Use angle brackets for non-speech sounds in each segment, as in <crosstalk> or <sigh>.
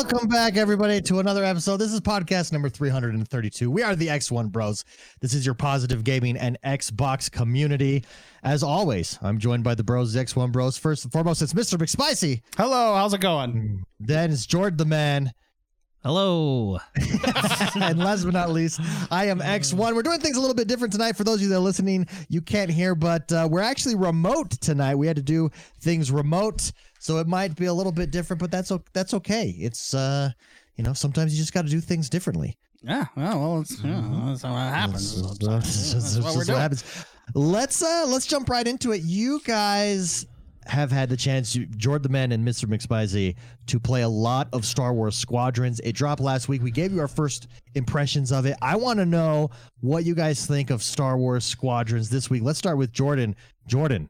Welcome back, everybody, to another episode. This is podcast number 332. We are the X1 Bros. This is your positive gaming and Xbox community. As always, I'm joined by the Bros, the X1 Bros. First and foremost, it's Mr. McSpicy. Hello, how's it going? Then it's Jordan the Man. Hello. <laughs> <laughs> and last but not least, I am X1. We're doing things a little bit different tonight. For those of you that are listening, you can't hear, but uh, we're actually remote tonight. We had to do things remote, so it might be a little bit different, but that's that's okay. It's uh, you know, sometimes you just got to do things differently. Yeah, well, well it's, yeah, that's how it happens. This is- sometimes. That's what <laughs> happens. Let's uh let's jump right into it. You guys have had the chance, Jordan the Man and Mr. McSpicy, to play a lot of Star Wars Squadrons. It dropped last week. We gave you our first impressions of it. I want to know what you guys think of Star Wars Squadrons this week. Let's start with Jordan. Jordan,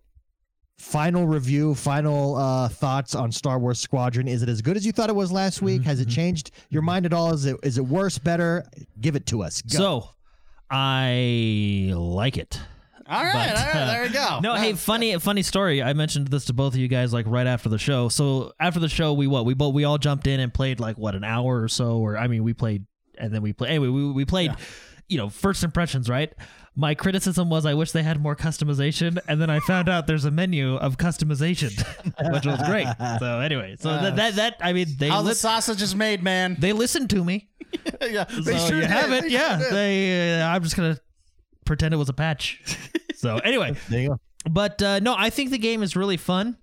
final review, final uh, thoughts on Star Wars Squadron. Is it as good as you thought it was last week? Has it changed your mind at all? Is it is it worse, better? Give it to us. Go. So, I like it. All right, But, all right, uh, there we go. <laughs> No, hey, funny, funny story. I mentioned this to both of you guys like right after the show. So after the show, we what we both we all jumped in and played like what an hour or so, or I mean, we played and then we played. Anyway, we we played. You know, first impressions, right? My criticism was I wish they had more customization, and then I found out there's a menu of customization, <laughs> which was great. So anyway, so that, that that I mean they the li- sausage is made, man. they listened to me. <laughs> yeah, so they sure you did. have it. They yeah, sure they. Uh, I'm just gonna pretend it was a patch. so anyway, <laughs> there you go. but uh, no, I think the game is really fun.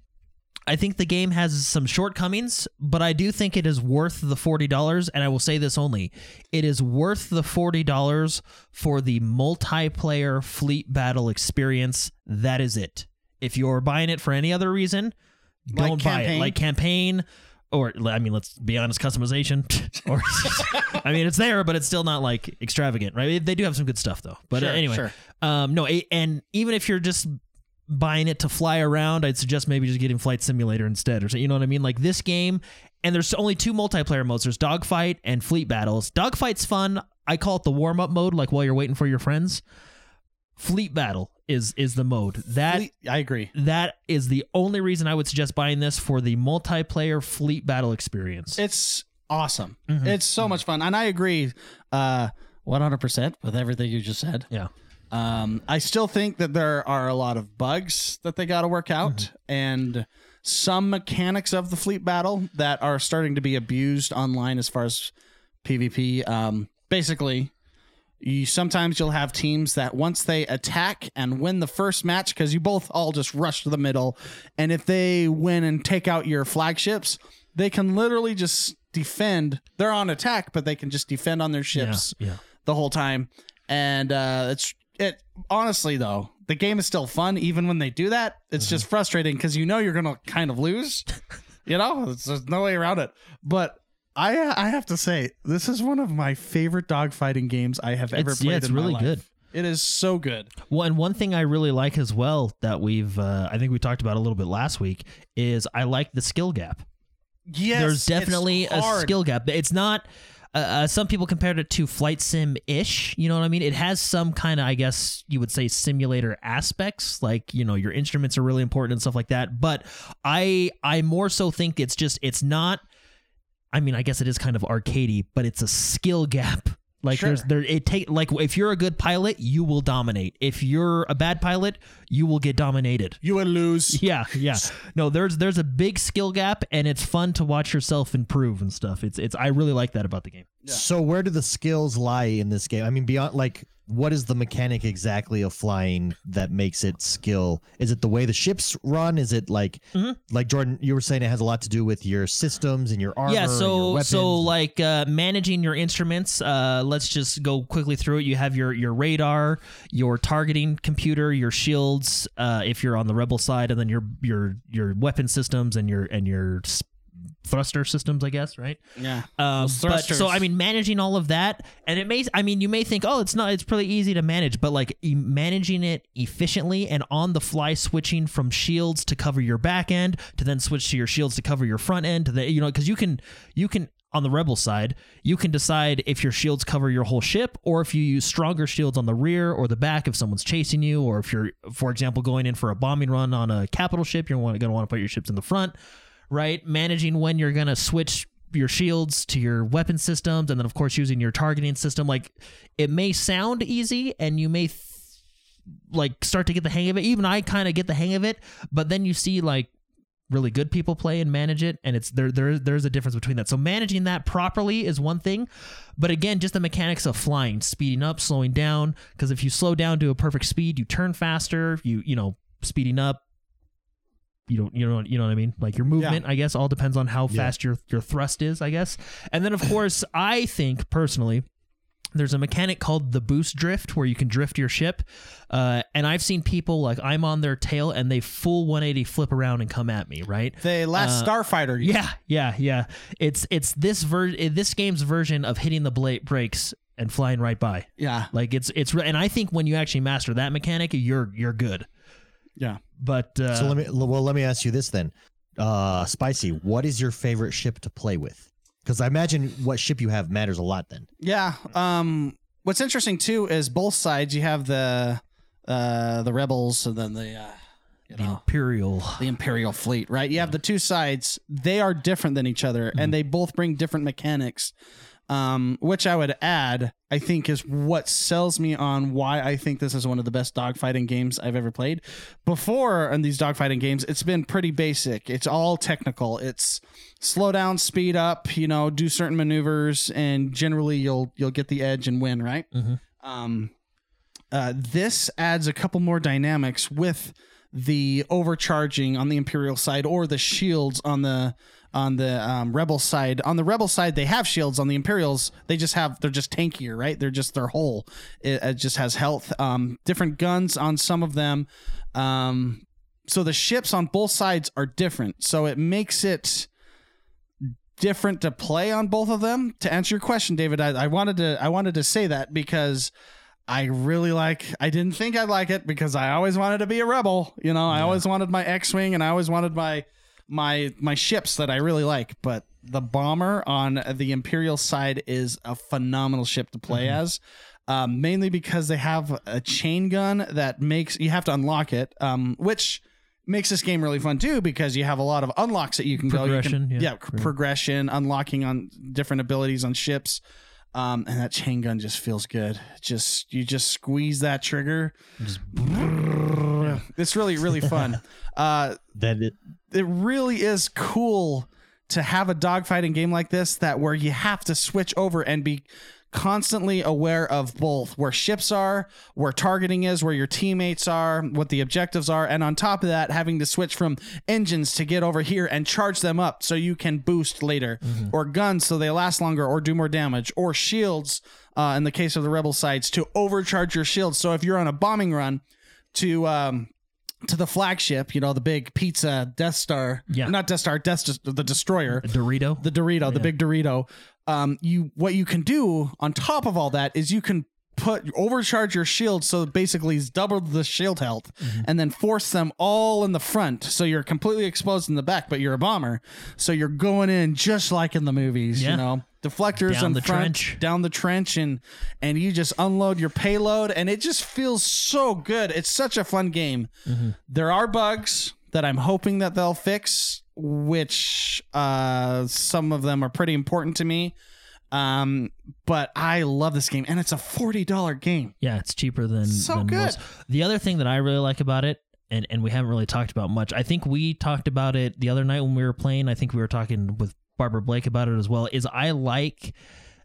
I think the game has some shortcomings, but I do think it is worth the forty dollars. And I will say this only: it is worth the forty dollars for the multiplayer fleet battle experience. That is it. If you're buying it for any other reason, Like don't buy it. Like campaign, or I mean, let's be honest, customization. <laughs> or I mean, it's there, but it's still not like extravagant, right? They do have some good stuff though. But uh, Sure, anyway, sure. um, no, and even if you're just buying it to fly around, I'd suggest maybe just getting Flight Simulator instead, or so. You know what I mean? Like this game, and there's only two multiplayer modes. There's dogfight and fleet battles. Dogfight's fun. I call it the warm up mode, like while you're waiting for your friends. Fleet battle is is the mode that Fleet- I agree. that is the only reason I would suggest buying this for the multiplayer fleet battle experience. It's awesome. Mhm. It's so much fun, and I agree, uh, one hundred percent with everything you just said. yeah. Um, I still think that there are a lot of bugs that they got to work out, Mm-hmm. and some mechanics of the fleet battle that are starting to be abused online as far as PvP. Um, basically, you sometimes you'll have teams that once they attack and win the first match because you both all just rush to the middle, and if they win and take out your flagships, they can literally just defend. They're on attack, but they can just defend on their ships Yeah. the whole time. And uh, it's it honestly though, the game is still fun even when they do that. It's just frustrating because you know you're gonna kind of lose. <laughs> you know, there's no way around it. But I I have to say this is one of my favorite dogfighting games I have ever It's- played. yeah, it's really good. It is so good. Well, and one thing I really like as well that we've uh, I think we talked about a little bit last week is I like the skill gap. Yes, There's definitely a skill gap. It's not. Uh, uh, some people compared it to flight sim ish. You know what I mean? It has some kind of, I guess you would say, simulator aspects. Like you know, your instruments are really important and stuff like that. But I, I more so think it's just it's not. I mean, I guess it is kind of arcadey, but it's a skill gap. Like Sure. there's there it take like if you're a good pilot, you will dominate. If you're a bad pilot, you will get dominated. You will lose. <laughs> Yeah, yeah. No, there's there's a big skill gap, and it's fun to watch yourself improve and stuff. It's it's I really like that about the game. So where do the skills lie in this game? I mean, beyond like what is the mechanic exactly of flying that makes it skill? Is it the way the ships run? Is it like Mhm. like Jordan? You were saying it has a lot to do with your systems and your armor. yeah, so so like uh, managing your instruments. Uh, let's just go quickly through it. You have your your radar, your targeting computer, your shields. Uh, if you're on the rebel side, and then your your your weapon systems and your and your thruster systems, I guess, right? Yeah. Um, but so. I mean, managing all of that, and it may, I mean, you may think, oh, it's not, it's pretty easy to manage, but like e- managing it efficiently and on the fly, switching from shields to cover your back end to then switch to your shields to cover your front end to the, you know, because you can, you can on the rebel side, you can decide if your shields cover your whole ship or if you use stronger shields on the rear or the back if someone's chasing you, or if you're, for example, going in for a bombing run on a capital ship, you're going to want to put your ships in the front right? Managing when you're going to switch your shields to your weapon systems and then of course using your targeting system. Like it may sound easy and you may th- like start to get the hang of it. Even i kind of get the hang of it but then you see like really good people play and manage it and it's there there there's a difference between that. So managing that properly is one thing but again just the mechanics of flying speeding up slowing down because if you slow down to a perfect speed you turn faster you you know speeding up you don't you know you know what I mean? Like your movement I guess all depends on how Yeah. fast your your thrust is I guess. And then of course I think personally there's a mechanic called the boost drift where you can drift your ship. Uh, and I've seen people like I'm on their tail and they full 180 flip around and come at me right? The last Uh, Starfighter. yeah yeah yeah. It's it's this ver- this game's version of hitting the bla- brakes and flying right by. Yeah. like it's it's and I think when you actually master that mechanic you're you're good Yeah. but uh, So let me well let me ask you this then. Uh Spicy, what is your favorite ship to play with? Because I imagine what ship you have matters a lot then. Yeah. Um, what's interesting too is both sides. You have the uh, the rebels and then the uh, you the know imperial the Imperial fleet. Right. You have the two sides. They are different than each other, and they both bring different mechanics. Um, which I would add, I think is what sells me on why I think this is one of the best dogfighting games I've ever played. Before in these dogfighting games, it's been pretty basic. It's all technical. It's slow down, speed up, you know, do certain maneuvers, and generally you'll you'll get the edge and win, right? Mhm. Um, uh, this adds a couple more dynamics with the overcharging on the Imperial side or the shields on the on the um, Rebel side. On the Rebel side, they have shields. On the Imperials, they just have they're just tankier, right? They're just their whole. It, it just has health. Um, different guns on some of them. Um, so the ships on both sides are different. So it makes it different to play on both of them. To answer your question, David, I, I wanted to I wanted to say that because I really like I didn't think I'd like it because I always wanted to be a rebel. You know, I always wanted my X-wing and I always wanted my my my ships that I really like, but the bomber on the Imperial side is a phenomenal ship to play as. Um, mainly because they have a chain gun that makes you have to unlock it, um, which makes this game really fun too because you have a lot of unlocks that you can go. You can, yeah. yeah, progression, unlocking on different abilities on ships. Um, and that chain gun just feels good. Just you just squeeze that trigger. Just <laughs> It's really really fun. <laughs> uh, Then it it really is cool to have a dogfighting game like this that where you have to switch over and be constantly aware of both where ships are, where targeting is, where your teammates are, what the objectives are, and on top of that, having to switch from engines to get over here and charge them up so you can boost later, or guns so they last longer or do more damage, or shields uh, in the case of the rebel sides to overcharge your shields. So if you're on a bombing run, to um, to the flagship, you know, the big pizza Death Star, Yeah. not Death Star, Death the destroyer, The Dorito the Dorito, the big Dorito. Um, you what you can do on top of all that is you can put overcharge your shield so basically it's double the shield health and then force them all in the front so you're completely exposed in the back but you're a bomber so you're going in just like in the movies Yeah. you know deflectors Down in the front trench. down the trench and and you just unload your payload and it just feels so good it's such a fun game Mm-hmm. there are bugs that i'm hoping that they'll fix which uh some of them are pretty important to me um but i love this game and it's a $40 game Yeah, it's cheaper than So than good. most. The other thing that I really like about it, and and we haven't really talked about much. I think we talked about it the other night when we were playing. I think we were talking with Barbara Blake about it as well. Is I like.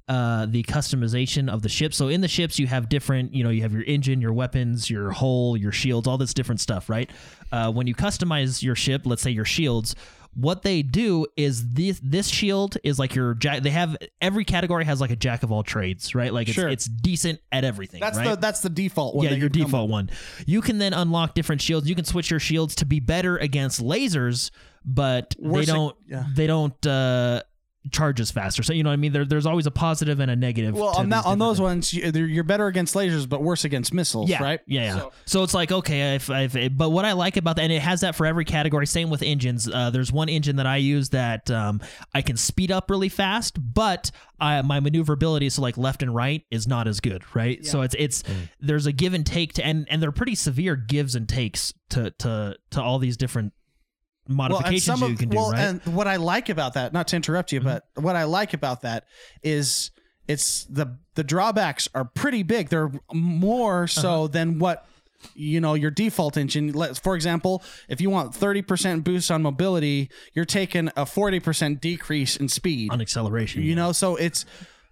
Uh, the customization of the ship. So in the ships, you have different, you know, you have your engine, your weapons, your hull, your shields, all this different stuff, right? Uh, when you customize your ship, let's say your shields, what they do is this this shield is like your jack. They have every category has like a jack of all trades, right? Like it's Sure. it's decent at everything. that's right? the that's the default one yeah, your default one. You can then unlock different shields. You can switch your shields to be better against lasers, but Worse they don't. yeah. They don't uh, charge as faster. So you know what I mean. There, there's always a positive and a negative. well to on that on those things. ones you- they're- better against lasers but worse against missiles Yeah, right Yeah, yeah. So, So- it's like okay, if, if but what I like about that, and it has that for every category. Same with engines. Uh, there's one engine that I use that um, I can speed up really fast, but I, my maneuverability, so like left and right, is not as good, right? Yeah. So it's it's there's a give and take to, and and they're pretty severe gives and takes to to to all these different modifications some you can do, well, right? and what I like about that, not to interrupt you, but what I like about that is it's the the drawbacks are pretty big. They're more so than what you know your default engine. Let's, for example, if you want thirty percent boost on mobility, you're taking a forty percent decrease in speed. on acceleration. You know, so it's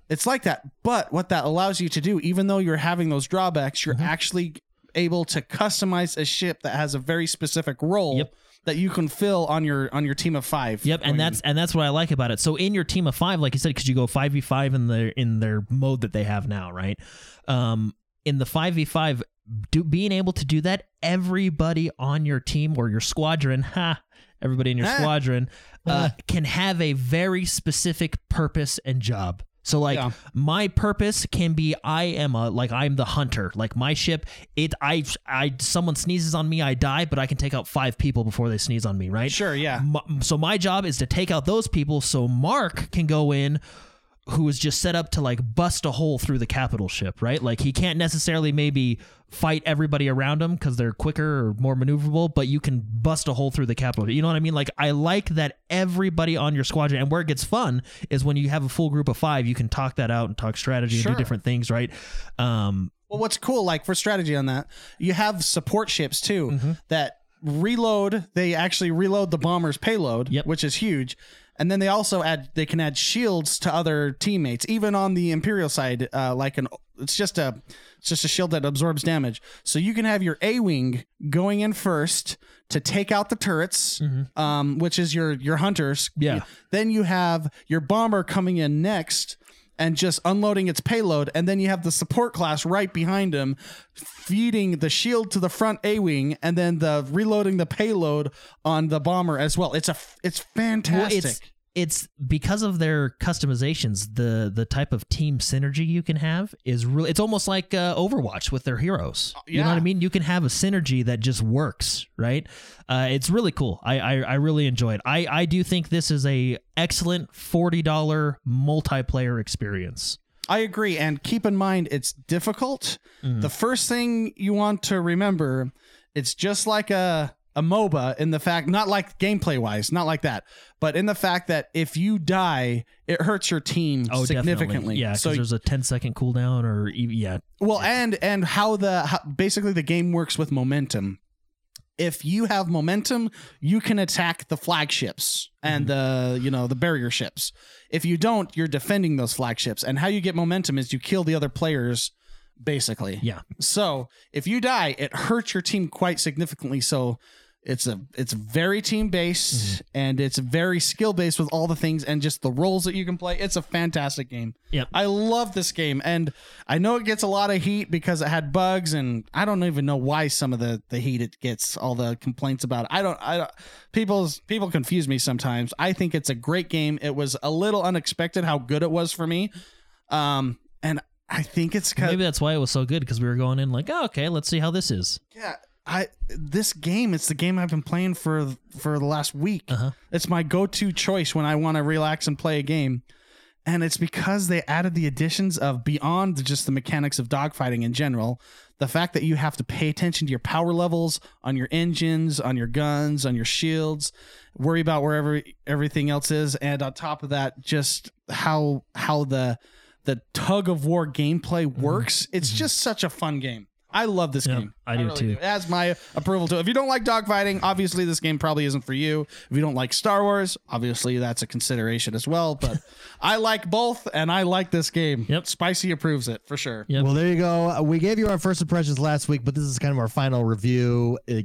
it's like that. But what that allows you to do, even though you're having those drawbacks, Mm-hmm. you're actually able to customize a ship that has a very specific role Yep. That you can fill on your on your team of five. Yep, and that's and that's what I like about it. So in your team of five, like you said, because you go five v five in their in their mode that they have now, right? Um, in the five v five, being able to do that, everybody on your team or your squadron, <laughs> ha, everybody in your Ah. squadron, uh, can have a very specific purpose and job. So like Yeah. my purpose can be I am a like I'm the hunter. Like my ship, it I I someone sneezes on me, I die, but I can take out five people before they sneeze on me, right? Sure, yeah. M- so my job is to take out those people so Mark can go in who is just set up to like bust a hole through the capital ship, right? Like he can't necessarily maybe fight everybody around him because they're quicker or more maneuverable, but you can bust a hole through the capital. You know what I mean? Like I like that everybody on your squadron, and where it gets fun is when you have a full group of five, you can talk that out and talk strategy and do different things, right? Um, Well, what's cool, like for strategy on that, you have support ships too Mm-hmm. that reload. They actually reload the bomber's payload, Yep. which is huge. And then they also add they can add shields to other teammates, even on the Imperial side. Uh, like an it's just a it's just a shield that absorbs damage. So you can have your A wing going in first to take out the turrets, um, which is your your hunters. Mm-hmm. Yeah. Then you have your bomber coming in next and just unloading its payload, and then you have the support class right behind him, feeding the shield to the front A wing, and then the reloading the payload on the bomber as well. It's a it's fantastic. Well, it's it's because of their customizations, the the type of team synergy you can have is really. It's almost like uh, Overwatch with their heroes. You know what I mean? You can have a synergy that just works, right? Uh, it's really cool. I, I I really enjoy it. I I do think this is a excellent forty dollar multiplayer experience. I agree. And keep in mind, it's difficult. Mm. The first thing you want to remember, it's just like a, a MOBA in the fact, not like gameplay wise, not like that, but in the fact that if you die, it hurts your team Oh, significantly. definitely. Yeah, because So, there's a 10 second cooldown, or yeah, well, and, and how the, how, basically the game works with momentum. If you have momentum, you can attack the flagships and mm-hmm. the, you know, the barrier ships. If you don't, you're defending those flagships. And how you get momentum is you kill the other players, basically. yeah. So if you die, it hurts your team quite significantly. So it's a it's very team based and it's very skill based with all the things and just the roles that you can play. It's a fantastic game. Yep. I love this game and I know it gets a lot of heat because it had bugs and I don't even know why some of the the heat it gets all the complaints about it. I don't I don't people's people confuse me sometimes. I think it's a great game. It was a little unexpected how good it was for me. Um and I think it's kind Maybe that's why it was so good because we were going in like, oh, okay, let's see how this is. yeah, I this game it's the game I've been playing for for the last week. Uh-huh. It's my go-to choice when I want to relax and play a game. And it's because they added the additions of beyond just the mechanics of dogfighting in general, the fact that you have to pay attention to your power levels on your engines, on your guns, on your shields, worry about wherever everything else is, and on top of that, just how how the the tug of war gameplay works. It's just such a fun game. I love this Yep, game. I do too. It has my approval too. If you don't like dogfighting, obviously this game probably isn't for you. If you don't like Star Wars, obviously that's a consideration as well. But <laughs> I like both, and I like this game. Yep. Spicy approves it for sure. Yep. Well, there you go. Uh, We gave you our first impressions last week, but this is kind of our final review. Uh,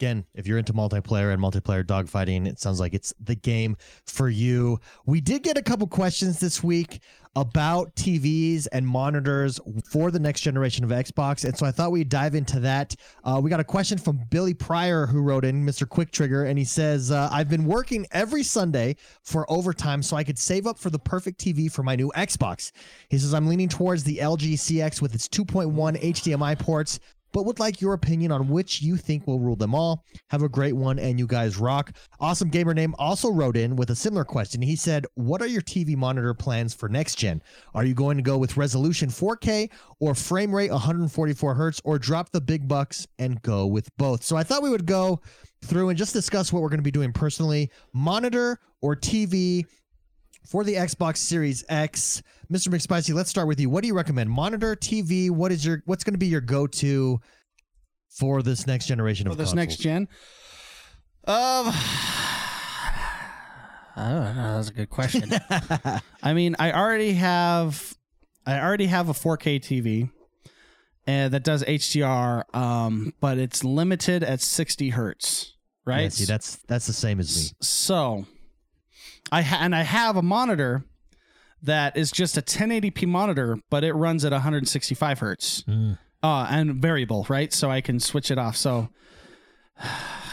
Again, if you're into multiplayer and multiplayer dogfighting, it sounds like it's the game for you. We did get a couple questions this week about TVs and monitors for the next generation of Xbox, and so I thought we'd dive into that. Uh, we got a question from Billy Pryor who wrote in, Mr. Quick Trigger, and he says, uh, "I've been working every Sunday for overtime so I could save up for the perfect TV for my new Xbox." He says, "I'm leaning towards the LG CX with its 2.1 HDMI ports." But would like your opinion on which you think will rule them all. Have a great one, and you guys rock. Awesome Gamer Name also wrote in with a similar question. He said, What are your TV monitor plans for next gen? Are you going to go with resolution 4K or frame rate 144 hertz, or drop the big bucks and go with both? So I thought we would go through and just discuss what we're going to be doing personally. Monitor or TV for the Xbox Series X. Mr. McSpicy, let's start with you. What do you recommend? Monitor, TV? What is your what's going to be your go-to for this next generation of for this consoles? next gen. Um, <sighs> I don't know. That's a good question. <laughs> I mean, I already have, I already have a 4K TV, and that does HDR, um, but it's limited at 60 hertz, right? Yeah, see, that's that's the same as me. So, I ha- and I have a monitor that is just a 1080p monitor, but it runs at 165 hertz, Mm. uh, and variable, right? So I can switch it off. So, <sighs>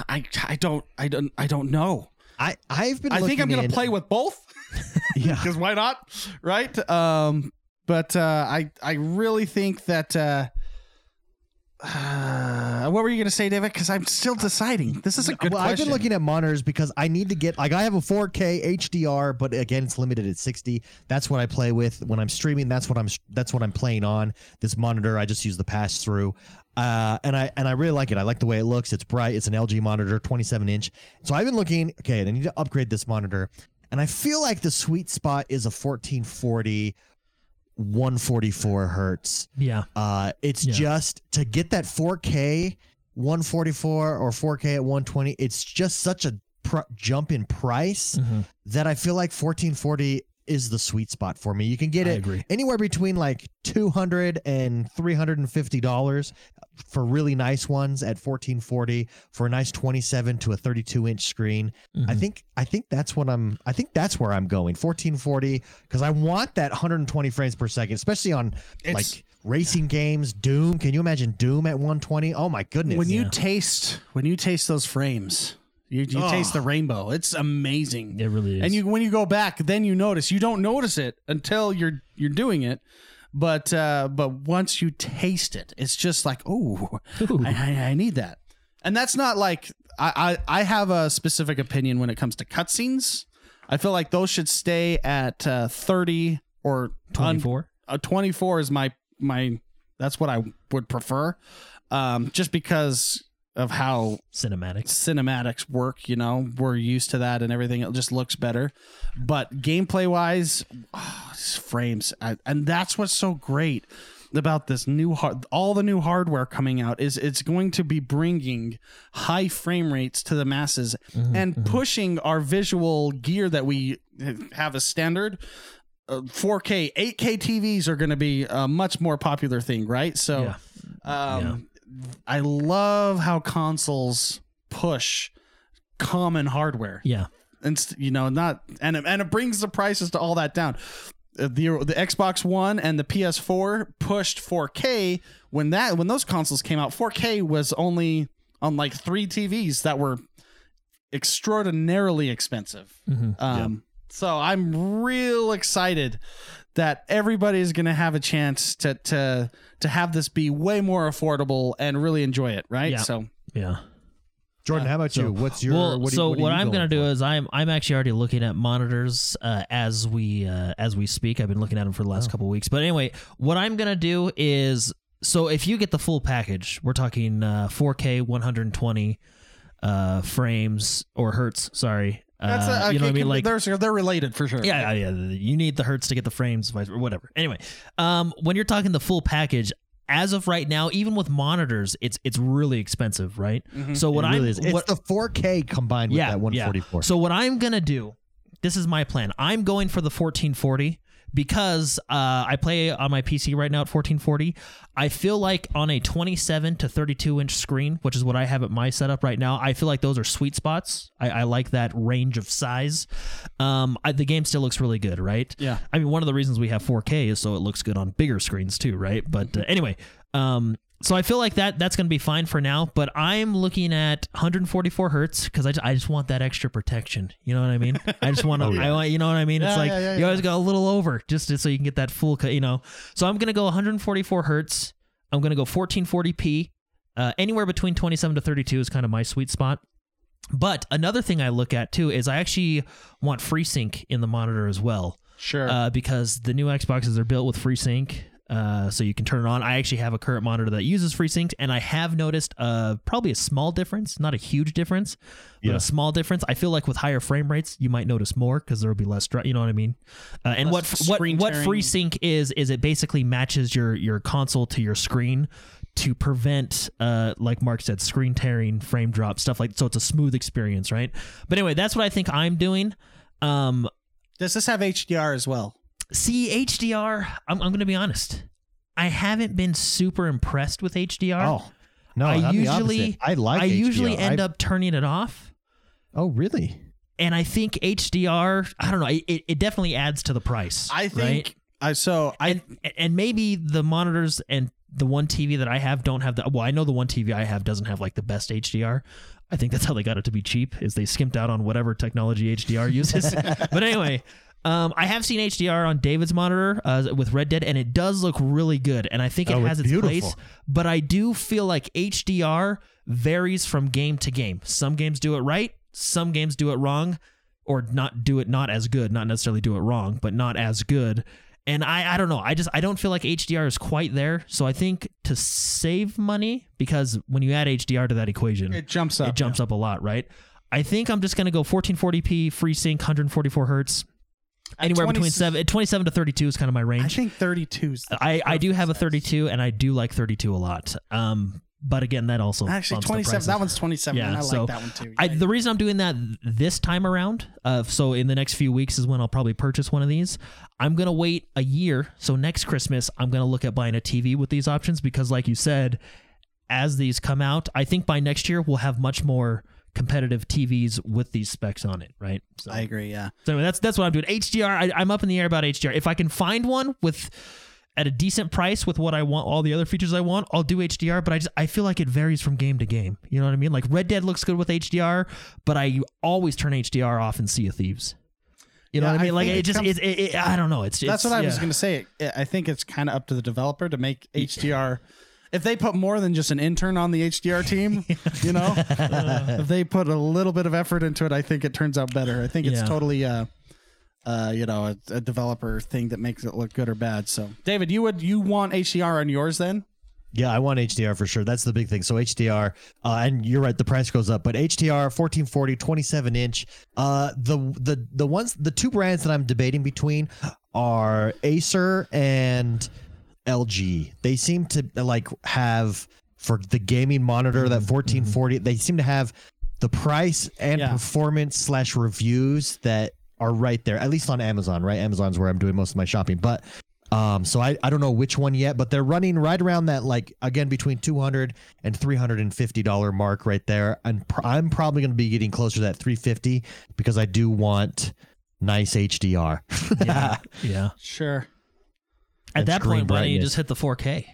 I I don't I don't I don't know. I I've been. I think I'm gonna in- play with both <laughs> Yeah. <laughs> because why not, right? Um, but uh, I I really think that. Uh, uh, what were you gonna say, David? Because I'm still deciding. This is a good well, I've been looking at monitors because I need to get like I have a 4K HDR, but again, it's limited at 60. That's what I play with when I'm streaming. That's what I'm that's what I'm playing on. This monitor, I just use the pass through, uh, and I and I really like it. I like the way it looks. It's bright. It's an LG monitor, 27 inch. So I've been looking. Okay, I need to upgrade this monitor, and I feel like the sweet spot is a 1440. 144 hertz Yeah. uh, it's Yeah. just to get that 4K 144 or 4K at 120. It's just such a pr- jump in price Mhm. that I feel like 1440 is the sweet spot for me. You can get I it agree. anywhere between like 200 and 350 dollars for really nice ones at 1440 for a nice 27 to a 32 inch screen. I Mhm. think I think that's what I'm I think that's where I'm going. 1440 cuz I want that 120 frames per second, especially on It's- like racing games, Doom. Can you imagine Doom at 120? Oh my goodness. when you Yeah. taste when you taste those frames you, you Oh. taste the rainbow. It's amazing. It really is. and you when you go back then you notice you don't notice it until you're you're doing it. But uh but once you taste it it's just like oh I, I, I need that. And that's not like I, I i have a specific opinion when it comes to cutscenes. I feel like those should stay at uh 30 or 24. a 24 is my my that's what I would prefer. Um just because of how Cinematics. cinematics work you know we're used to that and everything it just looks better. But gameplay wise oh, frames I, and that's what's so great about this new hard all the new hardware coming out is it's going to be bringing high frame rates to the masses and pushing our visual gear that we have as standard. Uh, 4K, 8K TVs are going to be a much more popular thing, right? So, um, I love how consoles push common hardware, Yeah. and you know, not and it, and it brings the prices to all that down. Uh, The the Xbox One and the PS4 pushed 4K when that when those consoles came out. 4K was only on like three TVs that were extraordinarily expensive. Mhm. Um, So I'm real excited that everybody is going to have a chance to to to have this be way more affordable and really enjoy it, right? Yeah. So Yeah. Jordan, how about you? What's your well, what, are- so what, what I'm going gonna do for? is I'm I'm actually already looking at monitors uh, as we uh, as we speak. I've been looking at them for the Oh. last couple weeks. But anyway, what I'm gonna do is so if you get the full package, we're talking uh, 4K 120 uh, frames or hertz. Sorry, that's uh, a, you know what I mean. Like they're they're related for sure. yeah, yeah, yeah. You need the hertz to get the frames, or whatever. Anyway, um, when you're talking the full package, as of right now, even with monitors, it's it's really expensive, right? Mhm. So what it I'm really is. It's what, the 4K combined with that 144. so what I'm gonna do, this is my plan. I'm going for the 1440 because uh, I play on my PC right now at 1440. I feel like on a 27 to 32 inch screen, which is what I have at my setup right now, I feel like those are sweet spots. I, I like that range of size. Um, I, the game still looks really good, right? Yeah. I mean, one of the reasons we have 4K is so it looks good on bigger screens too, right? But uh, anyway, um, so I feel like that that's going to be fine for now. But I'm looking at 144 hertz because I, I just want that extra protection. You know what I mean? I just want to, <laughs> I want, you know what I mean? it's like yeah, yeah, you always go a little over just to- so you can get that full, cut, you know. So I'm going to go 144 hertz. I'm going to go 1440p. Uh, anywhere between 27 to 32 is kind of my sweet spot. But another thing I look at too is I actually want FreeSync in the monitor as well Sure. uh, because the new Xboxes are built with FreeSync. Uh, so you can turn it on. I actually have a current monitor that uses FreeSync, and I have noticed uh, probably a small difference, not a huge difference, but Yeah. a small difference. I feel like with higher frame rates, you might notice more because there will be less. Dry, you know what I mean? Uh, and what what screen what. FreeSync is is it basically matches your your console to your screen to prevent, uh, like Mark said, screen tearing, frame drop, stuff like. So it's a smooth experience, right? But anyway, that's what I think I'm doing. Um, Does this have HDR as well? See, HDR, I'm, I'm going to be honest. I haven't been super impressed with HDR. Oh no, I I'm the usually. I like. I usually end I- up turning it off. Oh really? And I think HDR, I don't know, it, it definitely adds to the price. I right? think I so I and and maybe the monitors and the one TV that I have don't have the well, I know the one TV I have doesn't have like the best HDR. I think that's how they got it to be cheap, is they skimped out on whatever technology HDR uses. <laughs> but anyway, um, I have seen HDR on David's monitor uh, with Red Dead, and it does look really good. And I think it Oh, has it's place. But I do feel like HDR varies from game to game. Some games do it right, some games do it wrong, or not do it not as good. Not necessarily do it wrong, but not as good. And I, I don't know. I just I don't feel like HDR is quite there. So I think to save money, because when you add HDR to that equation, it jumps up. it jumps up a lot, right? I think I'm just gonna go 1440p FreeSync, 144 hertz, anywhere 20 between seven, 27 to 32 is kind of my range. I think 32 is the I, I do have a 32, and I do like 32 a lot. Um, but again, that also Actually, bumps the 27. That one's 27. Yeah, and I so like that one too. I, the reason I'm doing that this time around, uh, so in the next few weeks is when I'll probably purchase one of these. I'm gonna wait a year, so next Christmas I'm gonna look at buying a TV with these options because, like you said, as these come out, I think by next year we'll have much more competitive TVs with these specs on it, right? So, I agree. Yeah. so anyway, that's that's what I'm doing. HDR, I, I'm up in the air about HDR. If I can find one with at a decent price with what I want, all the other features I want, I'll do HDR. But I just I feel like it varies from game to game. You know what I mean? Like Red Dead looks good with HDR, but I always turn HDR off in Sea of Thieves. You know Yeah, what I I mean? Like it it just comes- it, it, I don't know. It's, That's it's- what I was going to say. I- I think it's kind of up to the developer to make HDR. If they put more than just an intern on the HDR team, <laughs> you know, <laughs> if they put a little bit of effort into it, I think it turns out better. I think it's Yeah. totally, uh, uh, you know, a, a developer thing that makes it look good or bad. So, David, you would you want HDR on yours then? Yeah, I want HDR for sure. That's the big thing. So HDR, uh, and you're right, the price goes up, but HDR 1440, 27 inch. Uh, the the the ones, the two brands that I'm debating between are Acer and LG. They seem to like have for the gaming monitor that 1440. They seem to have the price and Yeah. performance slash reviews that are right there. At least on Amazon, right? Amazon's where I'm doing most of my shopping, but. Um, so I, I don't know which one yet, but they're running right around that like again between 200 and 350 dollar mark right there. And pr- I'm probably going to be getting closer to that 350 because I do want nice HDR. <laughs> yeah, yeah. Sure. At that point, why don't you just hit the 4K?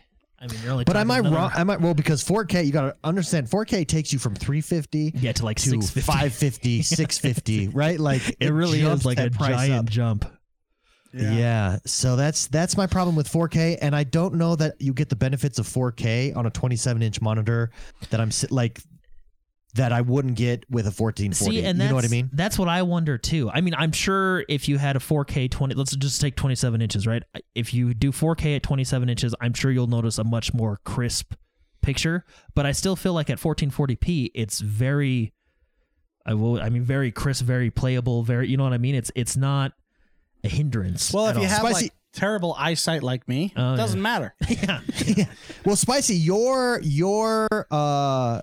I mean, you're only. but am I another- wrong? Am I well because 4K you got to understand 4K takes you from 350 Yeah, to like to 650. 550, <laughs> 650, right? Like It really jumps is like that a price giant up. jump. Yeah. So that's that's my problem with 4K, and I don't know that you get the benefits of 4K on a 27 inch monitor that I'm like that I wouldn't get with a 1440. See, and you know what I mean? That's what I wonder too. I mean, I'm sure if you had a 4K 20, let's just take 27 inches, right? If you do 4K at 27 inches, I'm sure you'll notice a much more crisp picture. But I still feel like at 1440p, it's very, I will, I mean, very crisp, very playable, very, you know what I mean? It's it's not a hindrance. Well, at if you all. have Spicy- like terrible eyesight like me, Oh, it doesn't yeah. matter. <laughs> <laughs> yeah, Well, spicy, your your uh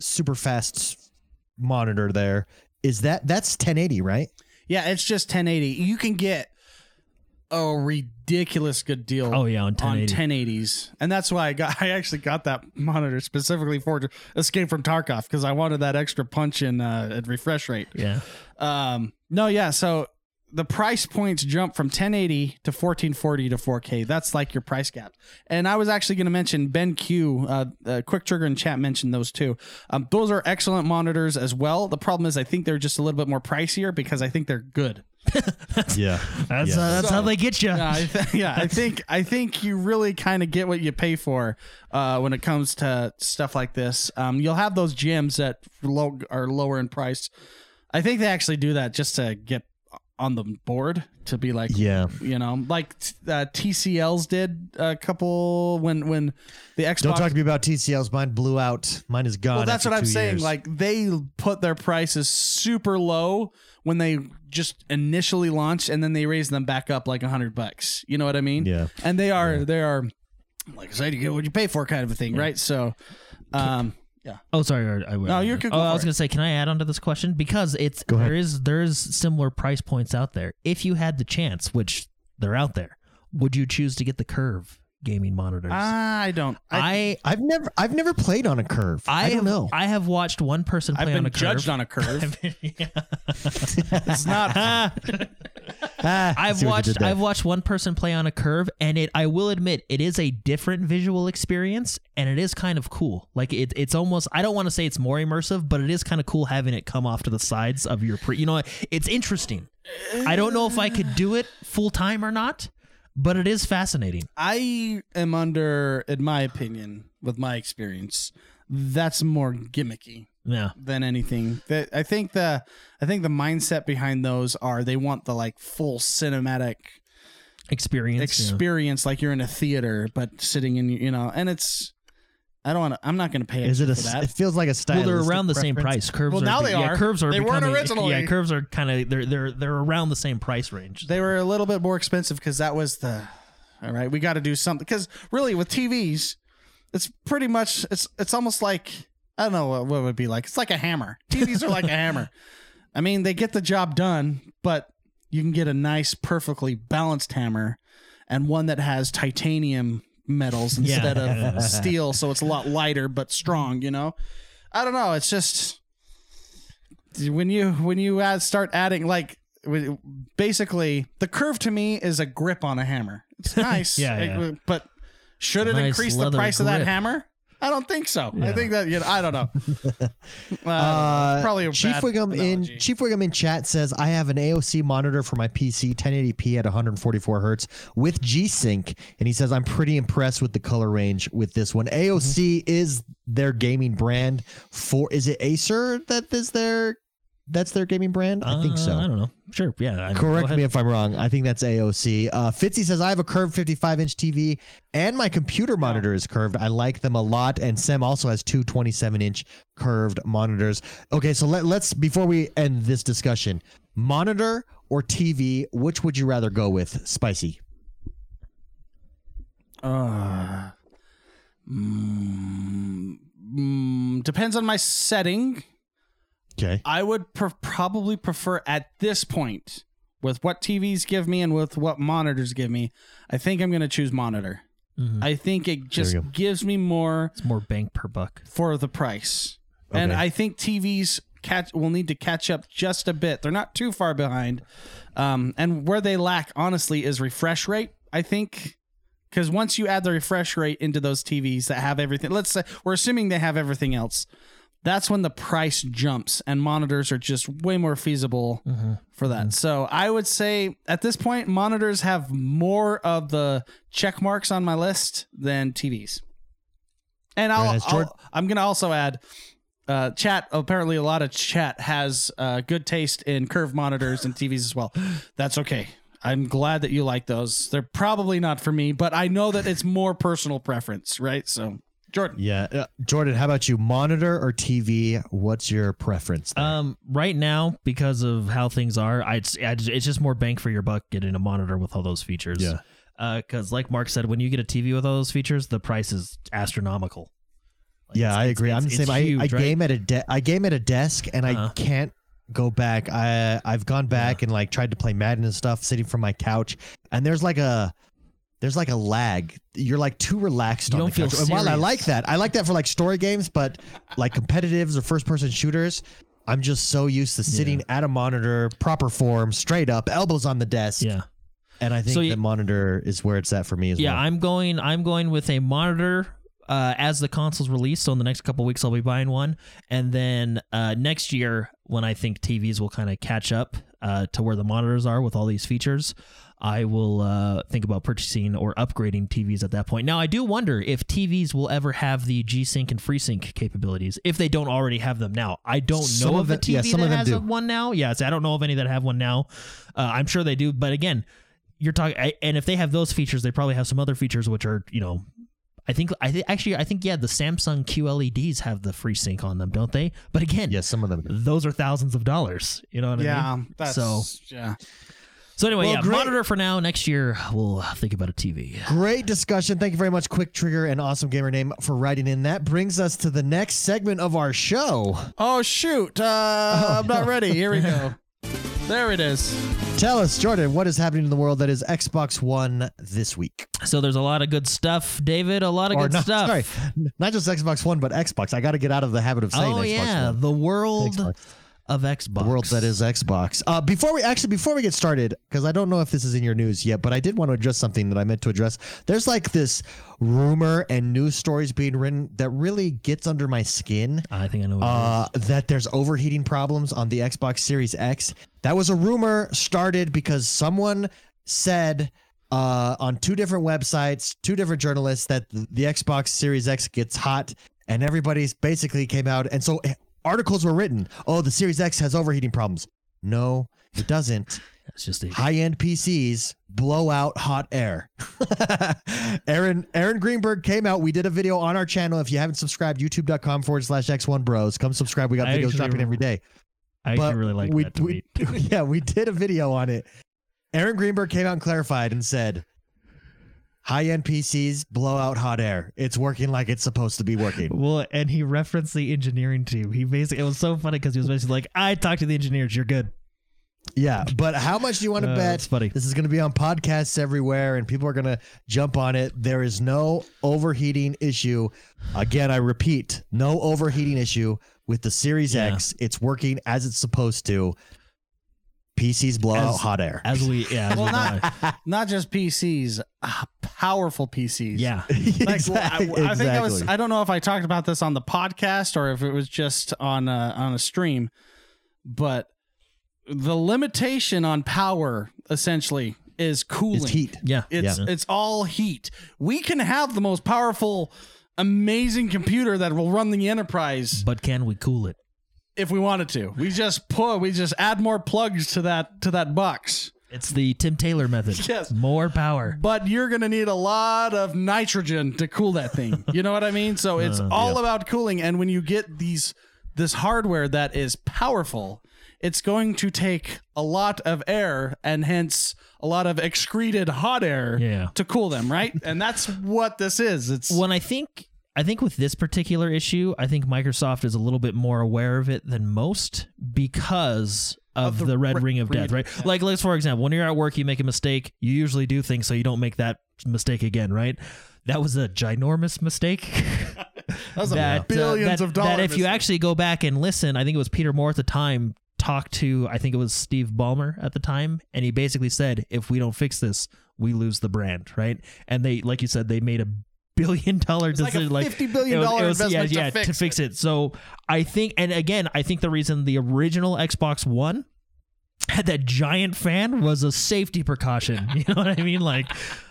super fast monitor there is that that's 1080, right? Yeah, it's just 1080. You can get a ridiculous good deal. Oh, yeah, on on 1080s, and that's why I got. <laughs> I actually got that monitor specifically for Escape from Tarkov because I wanted that extra punch in uh, at refresh rate. yeah. Um, no, yeah. So the price points jump from 1080 to 1440 to 4K. That's like your price gap. And I was actually going to mention BenQ, uh, uh, Quick Trigger and chat mentioned those too. Um, those are excellent monitors as well. The problem is I think they're just a little bit more pricier because I think they're good. <laughs> Yeah. That's Yeah. uh, that's So- how they get you. Yeah, I th- yeah, I think I think you really kind of get what you pay for uh, when it comes to stuff like this. Um, you'll have those gems that low are lower in price. I think they actually do that just to get on the board to be like Yeah. you know like uh, TCLs did a couple when when the Xbox Don't talk to me about TCLs. Mine blew out. Mine is gone. well that's what I'm saying years. like they put their prices super low when they just initially launched and then they raised them back up like a hundred bucks you know what I mean Yeah. and they are they are like I said you get what you pay for kind of a thing right so um yeah Oh, sorry. I, I, No, you could go Oh, I was it. gonna say, can I add on to this question because it's Go ahead. there is there is similar price points out there. If you had the chance, which they're out there, would you choose to get the Curve gaming monitors? I don't I I've never I've never played on a curve. I, I, don't have, know. I have watched one person play I've on been a judged curve. on a curve <laughs> <laughs> it's not <laughs> Ah, I've see what you watched. I've watched one person play on a curve and it I will admit it is a different visual experience and it is kind of cool. Like it, it's almost I don't want to say it's more immersive, but it is kind of cool having it come off to the sides of your pre you know it's interesting. I don't know if I could do it full time or not, but it is fascinating. I am under, in my opinion, with my experience, that's more gimmicky Yeah. than anything. That I think the I think the mindset behind those are they want the like full cinematic Experience. yeah. experience, like you're in a theater, but sitting in you know, and it's. I don't want to. I'm not going to pay. Is it a? extra for It feels like a style. Well, they're around the same price. Curves. Well, are, now they yeah, are. Curves are. They weren't becoming- originally. Yeah, curves are kind of they're they're they're around the same price range. They were a little bit more expensive because that was the. All right, we got to do something because really with TVs, it's pretty much it's it's almost like I don't know what, what it would be like. It's like a hammer. TVs are like a hammer. I mean, they get the job done, but you can get a nice, perfectly balanced hammer, and one that has titanium metals instead of <laughs> steel, so it's a lot lighter but strong. You know, I don't know. It's just when you when you add, start adding like basically the curve to me is a grip on a hammer. It's <laughs> nice, Yeah, yeah. but should a it nice increase the price of that hammer? I don't think so. I think that you know, I don't know. <laughs> Uh, Uh, probably a Chief Wiggum analogy. in Chief Wiggum in chat says I have an AOC monitor for my PC, 1080p at 144 hertz with G-Sync, and he says I'm pretty impressed with the color range with this one. AOC Mm-hmm. is their gaming brand. For is it Acer that is their that's their gaming brand? I think so. Uh, I don't know. Sure. Yeah. I mean, Correct me if I'm wrong. I think that's AOC. Uh, Fitzy says I have a curved 55 inch TV and my computer monitor is curved. I like them a lot. And Sam also has two 27 inch curved monitors. Okay, so let, let's before we end this discussion, monitor or TV, which would you rather go with? Spicy. Uh, mm, mm, depends on my setting. Okay. I would pr- probably prefer at this point, with what TVs give me and with what monitors give me, I think I'm going to choose monitor. Mhm. I think it just gives me more It's more bang per buck. for the price. And I think TVs catch will need to catch up just a bit. They're not too far behind. Um, and where they lack, honestly, is refresh rate. I think because once you add the refresh rate into those TVs that have everything, let's say we're assuming they have everything else. That's when the price jumps, and monitors are just way more feasible for that. So I would say at this point, monitors have more of the check marks on my list than TVs. And I'll, Jord- I'll I'm gonna also add uh, chat. Apparently, a lot of chat has uh, good taste in curved monitors and TVs as well. <laughs> That's okay. I'm glad that you like those. They're probably not for me, but I know that it's more personal preference, right? So, Jordan, Yeah. Uh, Jordan, how about you? Monitor or TV? What's your preference? there? Um, right now, because of how things are, I'd, I'd it's just more bang for your buck getting a monitor with all those features. Yeah. Because, like Mark said, when you get a TV with all those features, the price is astronomical. Like, yeah, I agree. I'm the same. I, huge, I right? game at a de- I game at a desk and I Uh-huh. can't go back. I I've gone back and like tried to play Madden and stuff sitting from my couch and there's like a there's like a lag. You're like too relaxed You on don't the couch. feel And while I like that, I like that for like story games, but like competitives or first person shooters, I'm just so used to sitting at a monitor, proper form, straight up, elbows on the desk. Yeah. And I think So the monitor is where it's at for me as Yeah, well. Yeah, I'm going. I'm going with a monitor uh, as the consoles release. So in the next couple weeks, I'll be buying one, and then uh, next year, when I think TVs will kind of catch up uh, to where the monitors are with all these features, I will uh, think about purchasing or upgrading TVs at that point. Now, I do wonder if TVs will ever have the G Sync and FreeSync capabilities if they don't already have them now. I don't Some know of of a it- yeah, TV some of that them has do. one now. Yes, I don't know of any that have one now. Uh, I'm sure they do, but again, you're talking, and if they have those features, they probably have some other features which are, you know, I think, I think actually, I think yeah, the Samsung QLEDs have the FreeSync on them, don't they? But again, Yes, some of them. do. those are thousands of dollars. You know what I mean? Yeah, so, yeah. So anyway, Well, yeah, great. monitor for now. Next year, we'll think about a TV. Great discussion. Thank you very much, Quick Trigger and Awesome Gamer Name, for writing in. That brings us to the next segment of our show. Oh shoot! Uh, I'm not ready. Here we go. <laughs> There it is. Tell us, Jordan, what is happening in the world that is Xbox One this week? So there's a lot of good stuff, David. A lot of or good not, stuff. sorry, not just Xbox One, but Xbox. I got to get out of the habit of saying oh Xbox yeah, One. the world Xbox. Of Xbox. The world that is Xbox. Uh, before we actually before we get started, because I don't know if this is in your news yet, but I did want to address something that I meant to address. There's like this rumor and news stories being written that really gets under my skin. I think I know. What Uh, that there's overheating problems on the Xbox Series X. That was a rumor started because someone said uh, on two different websites, two different journalists, that the, Xbox Series X gets hot, and everybody's basically came out, and so articles were written. Oh, the Series X has overheating problems. No, it doesn't. <laughs> it is. Just a, High-end PCs blow out hot air. <laughs> Aaron Aaron Greenberg came out. We did a video on our channel. If you haven't subscribed, youtube.com forward slash X1 Bros. Come subscribe. We got I videos dropping every day. I but actually really like we, that. We, <laughs> yeah, we did a video on it. Aaron Greenberg came out and clarified and said, high end PCs blow out hot air. It's working like it's supposed to be working. Well, and he referenced the engineering team. He basically it was so funny because he was basically like, "I talked to the engineers. You're good." Yeah, but how much do you want to <laughs> Uh, bet? it's funny. This is going to be on podcasts everywhere, and people are going to jump on it. There is no overheating issue. Again, I repeat, no overheating issue with the Series Yeah. X. It's working as it's supposed to. PCs blow As- out hot air. As we, yeah, as Well, we not know. <laughs> not just PCs, uh, powerful PCs. yeah. <laughs> Like, exactly. I, I think I was. I don't know if I talked about this on the podcast or if it was just on a, on a stream, but the limitation on power essentially is cooling. It's heat. Yeah. It's yeah. it's all heat. We can have the most powerful, amazing computer that will run the enterprise But can we cool it? If we wanted to. We just put we just add more plugs to that to that box. It's the Tim Taylor method. <laughs> Yes. More power. But you're gonna need a lot of nitrogen to cool that thing. You know what I mean? So it's uh, all about cooling. And when you get these this hardware that is powerful, it's going to take a lot of air and hence a lot of excreted hot air Yeah. to cool them, right? and that's what this is. It's When I think I think with this particular issue, I think Microsoft is a little bit more aware of it than most because of, Of the, the red ri- ring of death, right? Like let's for example, when you're at work, you make a mistake, you usually do things so you don't make that mistake again, right? That was a ginormous mistake. <laughs> that was a that, uh, billions that- of dollars. That if you actually go back and listen, I think it was Peter Moore at the time talked to I think it was Steve Ballmer at the time, and he basically said, if we don't fix this, we lose the brand, right? And they, like you said, they made a billion dollar like a decision, like $50 billion it was- it was- investment to yeah, yeah, fix it. So I think, and again, I think the reason the original Xbox One had that giant fan was a safety precaution. <laughs> You know what I mean? Like,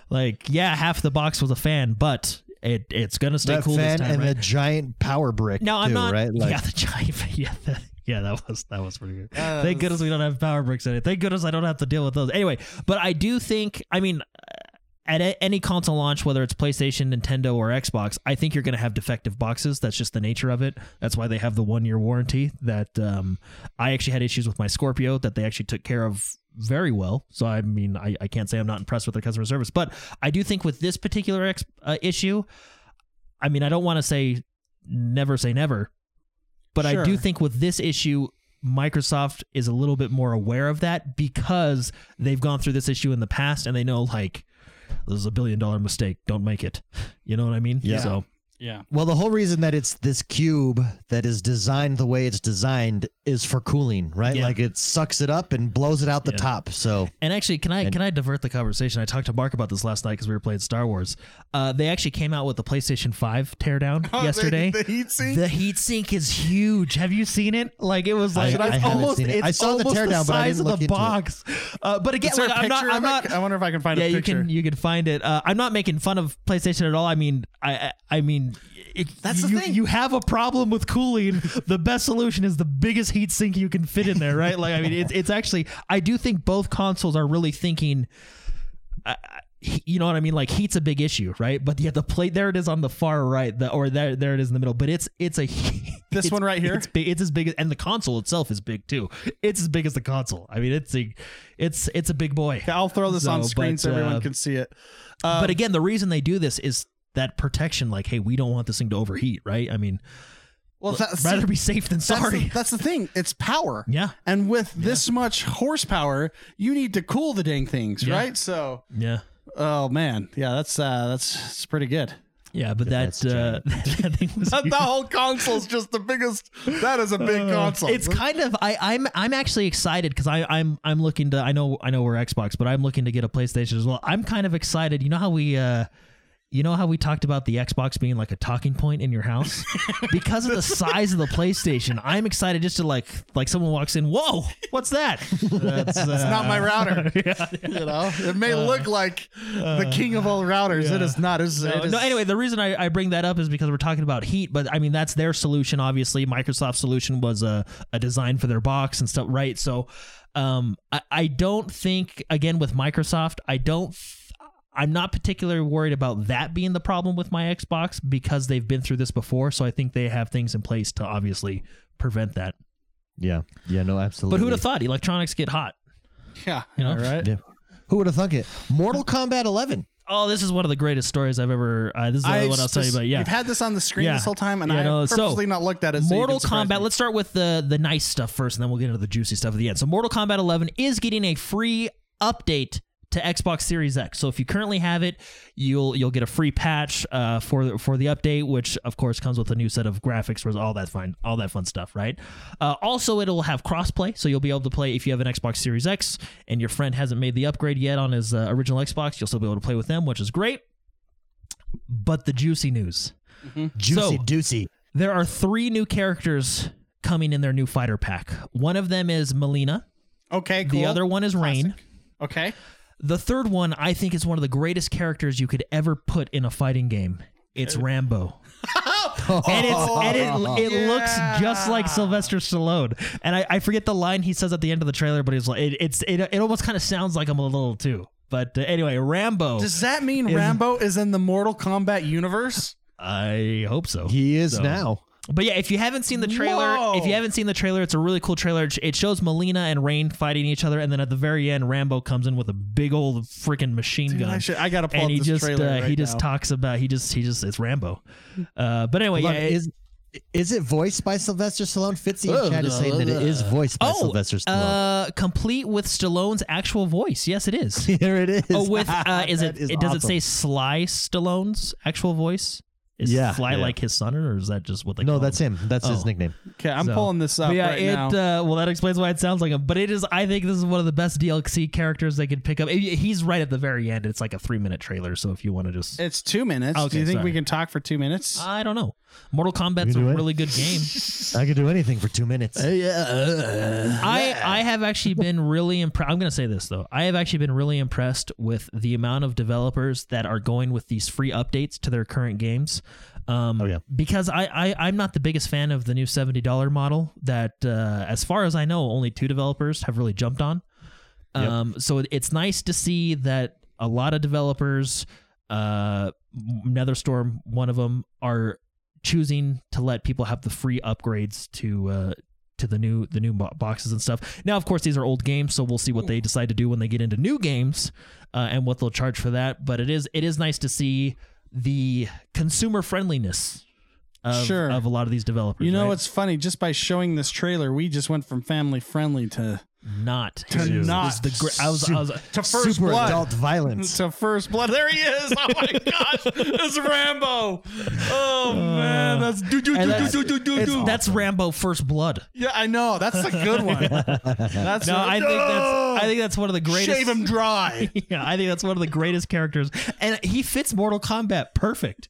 like yeah, half the box was a fan, but it it's gonna stay that cool fan this time, and right? the giant power brick. No, I'm too, not. Right? Like, yeah, the giant. <laughs> Yeah, that, yeah, that was that was pretty good. Uh, Thank goodness we don't have power bricks in it. Thank goodness I don't have to deal with those. Anyway, but I do think. I mean, at any console launch, whether it's PlayStation, Nintendo, or Xbox, I think you're going to have defective boxes. That's just the nature of it. That's why they have the one year warranty. That um, I actually had issues with my Scorpio that they actually took care of very well. So I mean, I, I can't say I'm not impressed with their customer service, but I do think with this particular ex- uh, issue, I mean, I don't want to say never say never, but I do think with this issue, Microsoft is a little bit more aware of that because they've gone through this issue in the past and they know like this is a billion dollar mistake. Don't make it. You know what I mean? Yeah. So Yeah. Well, the whole reason that it's this cube that is designed the way it's designed is for cooling, right? Yeah. Like it sucks it up and blows it out the Yeah. top. So And actually, can I can I divert the conversation? I talked to Mark about this last night because we were playing Star Wars. Uh, they actually came out with the PlayStation Five teardown <laughs> yesterday. The, heat sink. The heat sink is huge. Have you seen it? Like it was like I it's haven't almost seen it. it's I saw the almost teardown, but I didn't of look the into it. box. Uh, but again, Is there like, a I'm not. I'm not. I wonder if I can find yeah, a you can you can find it. Uh, I'm not making fun of PlayStation at all. I mean, I I, I mean. It, That's the thing. You have a problem with cooling. the best solution is the biggest heat sink you can fit in there, right? Like, I mean, it's it's actually. I do think both consoles are really thinking I- you know what I mean? Like heat's a big issue, right? But yeah, the plate there it is on the far right, the, or there there it is in the middle. But it's it's a <laughs> This it's- one right here? It's big. It's as big as, and the console itself is big too. It's as big as the console. I mean, it's a it's it's a big boy. Okay, I'll throw this on So, screen but, so everyone uh, can see it. Uh, but again, the reason they do this is that protection. Like, hey, we don't want this thing to overheat, right? I mean, well, that's, rather be safe than that's sorry. the, that's the thing. It's power. yeah, And with this much horsepower, you need to cool the dang things, Yeah. right? So, yeah. oh man, yeah, that's uh, that's, that's pretty good. Yeah, but that that's uh, <laughs> that thing was <laughs> the whole console's just the biggest. That is a big console. It's kind of I, I'm I'm actually excited because I I'm I'm looking to I know I know we're Xbox, but I'm looking to get a PlayStation as well. I'm kind of excited. You know how we uh you know how we talked about the Xbox being like a talking point in your house <laughs> because of the size of the PlayStation. I'm excited just to like like someone walks in. Whoa, what's that? That's <laughs> uh, It's not my router. <laughs> You know, it may look like the king of all routers. It is not. It's, No, it is, no, anyway, the reason I, I bring that up is because we're talking about heat, but I mean that's their solution. Obviously, Microsoft's solution was a, a design for their box and stuff, right? So, um, I, I don't think again with Microsoft, I don't. I'm not particularly worried about that being the problem with my Xbox because they've been through this before. So I think they have things in place to obviously prevent that. yeah, yeah, no, absolutely. But who'd have thought electronics get hot? yeah, You know? all right. Yeah. Who would have thunk it? Mortal Kombat 11. Oh, this is one of the greatest stories I've ever. Uh, this is the other I'll tell you about. Yeah, You've had this on the screen Yeah. this whole time, and Yeah, I no, have so, purposely not looked at it. so Mortal can Kombat. me. Let's start with the the nice stuff first, and then we'll get into the juicy stuff at the end. So, Mortal Kombat 11 is getting a free update to Xbox Series X. So, if you currently have it, you'll you'll get a free patch uh, for the- for the update, which of course comes with a new set of graphics, for all that fine, all that fun stuff, right? Uh, also, it'll have crossplay, so you'll be able to play if you have an Xbox Series X and your friend hasn't made the upgrade yet on his uh, original Xbox, you'll still be able to play with them, which is great. But the juicy news. Juicy So- Deucey. There are three new characters coming in their new fighter pack. One of them is Mileena. Okay, cool. The other one is Rain. Okay. The third one, I think, is one of the greatest characters you could ever put in a fighting game. It's Rambo. <laughs> and it's and it, it looks just like Sylvester Stallone. And I, I forget the line he says at the end of the trailer, but it's like it, it's it, it almost kind of sounds like him a little too. But uh, anyway, Rambo. Does that mean Rambo is in the Mortal Kombat universe? I hope so. He is So- now. But yeah, if you haven't seen the trailer, Whoa. if you haven't seen the trailer, it's a really cool trailer. It shows Mileena and Rain fighting each other, and then at the very end, Rambo comes in with a big old freaking machine gun. I, should, I gotta pull and up he this just trailer uh, right he just now. talks about he just he just it's Rambo. Uh, but anyway, Hold yeah, on, it- is is it voiced by Sylvester Stallone? Fitzy in chat is saying that it is voiced by oh, Sylvester Stallone. uh, complete with Stallone's actual voice. Yes, it is. <laughs> Here it is. oh, with uh, <laughs> is it? That is it does it say Sly Stallone's actual voice? Is Yeah, Sly yeah. like his son, or is that just what they? Call it? No, call that's him. That's his Oh. nickname. Okay, I'm So- pulling this up But yeah, right it now. uh, well that explains why it sounds like him. But it is. I think this is one of the best DLC characters they could pick up. He- He's right at the very end. It's like a three minute trailer. So if you want to just, it's two minutes. Do Okay, you think we can talk for two minutes? I don't know. Mortal Kombat's a do it. really good game. <laughs> I could do anything for two minutes. Yeah, I I have actually been really impressed. I'm going to say this though. I have actually been really impressed with the amount of developers that are going with these free updates to their current games. Um, Oh, yeah. Because I, I I'm not the biggest fan of the new seventy dollar model. That uh, as far as I know, only two developers have really jumped on. Um, so it's nice to see that a lot of developers, uh, NetherStorm, one of them, are choosing to let people have the free upgrades to uh, to the new the new boxes and stuff. Now, of course, these are old games, so we'll see what they decide to do when they get into new games uh, and what they'll charge for that. But it is it is nice to see the consumer friendliness of, Sure. of a lot of these developers. you know right? what's funny? Just by showing this trailer, we just went from family friendly to not To is- not is the gr- I was I was <laughs> to first Super blood. adult violence. <laughs> to first blood. There he is. Oh my <laughs> gosh, it's Rambo. Oh man, that's do do do that's, do do do it's- do. that's Rambo First Blood. Yeah, I know. That's a good one. That's No, a- I think that's I think that's one of the greatest. shave him dry. Yeah, I think that's one of the greatest characters, and he fits Mortal Kombat perfect.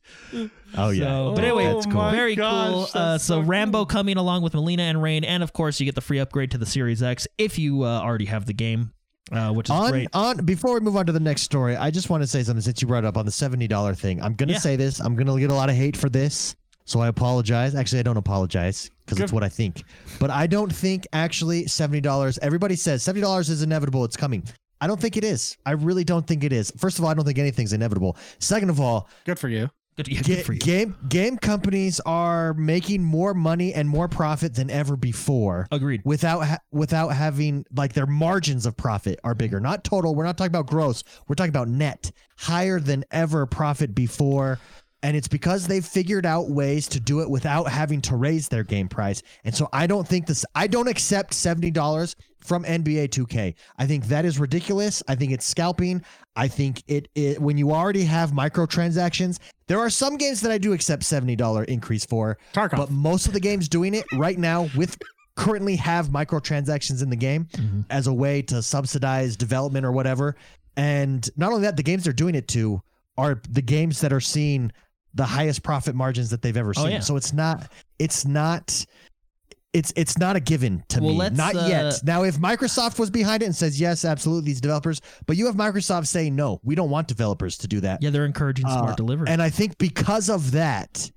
Oh yeah. So, but anyway, That's cool. very my cool. gosh, Uh, that's so so Rambo coming along with Mileena and Rain, and of course you get the free upgrade to the Series X if you uh, already have the game, uh, which is on, great. on before we move on to the next story, I just want to say something since you brought it up on the seventy dollar thing. I'm gonna Yeah. say this. I'm gonna get a lot of hate for this, so I apologize. Actually, I don't apologize because it's what I think. But I don't think actually seventy dollars. Everybody says seventy dollars is inevitable. It's coming. I don't think it is. I really don't think it is. First of all, I don't think anything's inevitable. Second of all, Good for you. Good, yeah, Ga- good for you. game game companies are making more money and more profit than ever before Agreed. without ha- without having like their margins of profit are bigger not total we're not talking about gross we're talking about net higher than ever profit before and it's because they've figured out ways to do it without having to raise their game price and so i don't think this i don't accept $70 from nba 2k i think that is ridiculous i think it's scalping i think it, it when you already have microtransactions there are some games that i do accept $70 increase for Tarkov. but most of the games doing it right now with currently have microtransactions in the game mm-hmm. as a way to subsidize development or whatever. And not only that, the games they're doing it to are the games that are seeing the highest profit margins that they've ever Oh, seen. yeah. So it's not it's not it's it's not a given to Well, me. Not uh, yet. Now if Microsoft was behind it and says yes, absolutely these developers, but you have Microsoft saying no, we don't want developers to do that. Yeah, they're encouraging smart Uh, delivery. And I think because of that,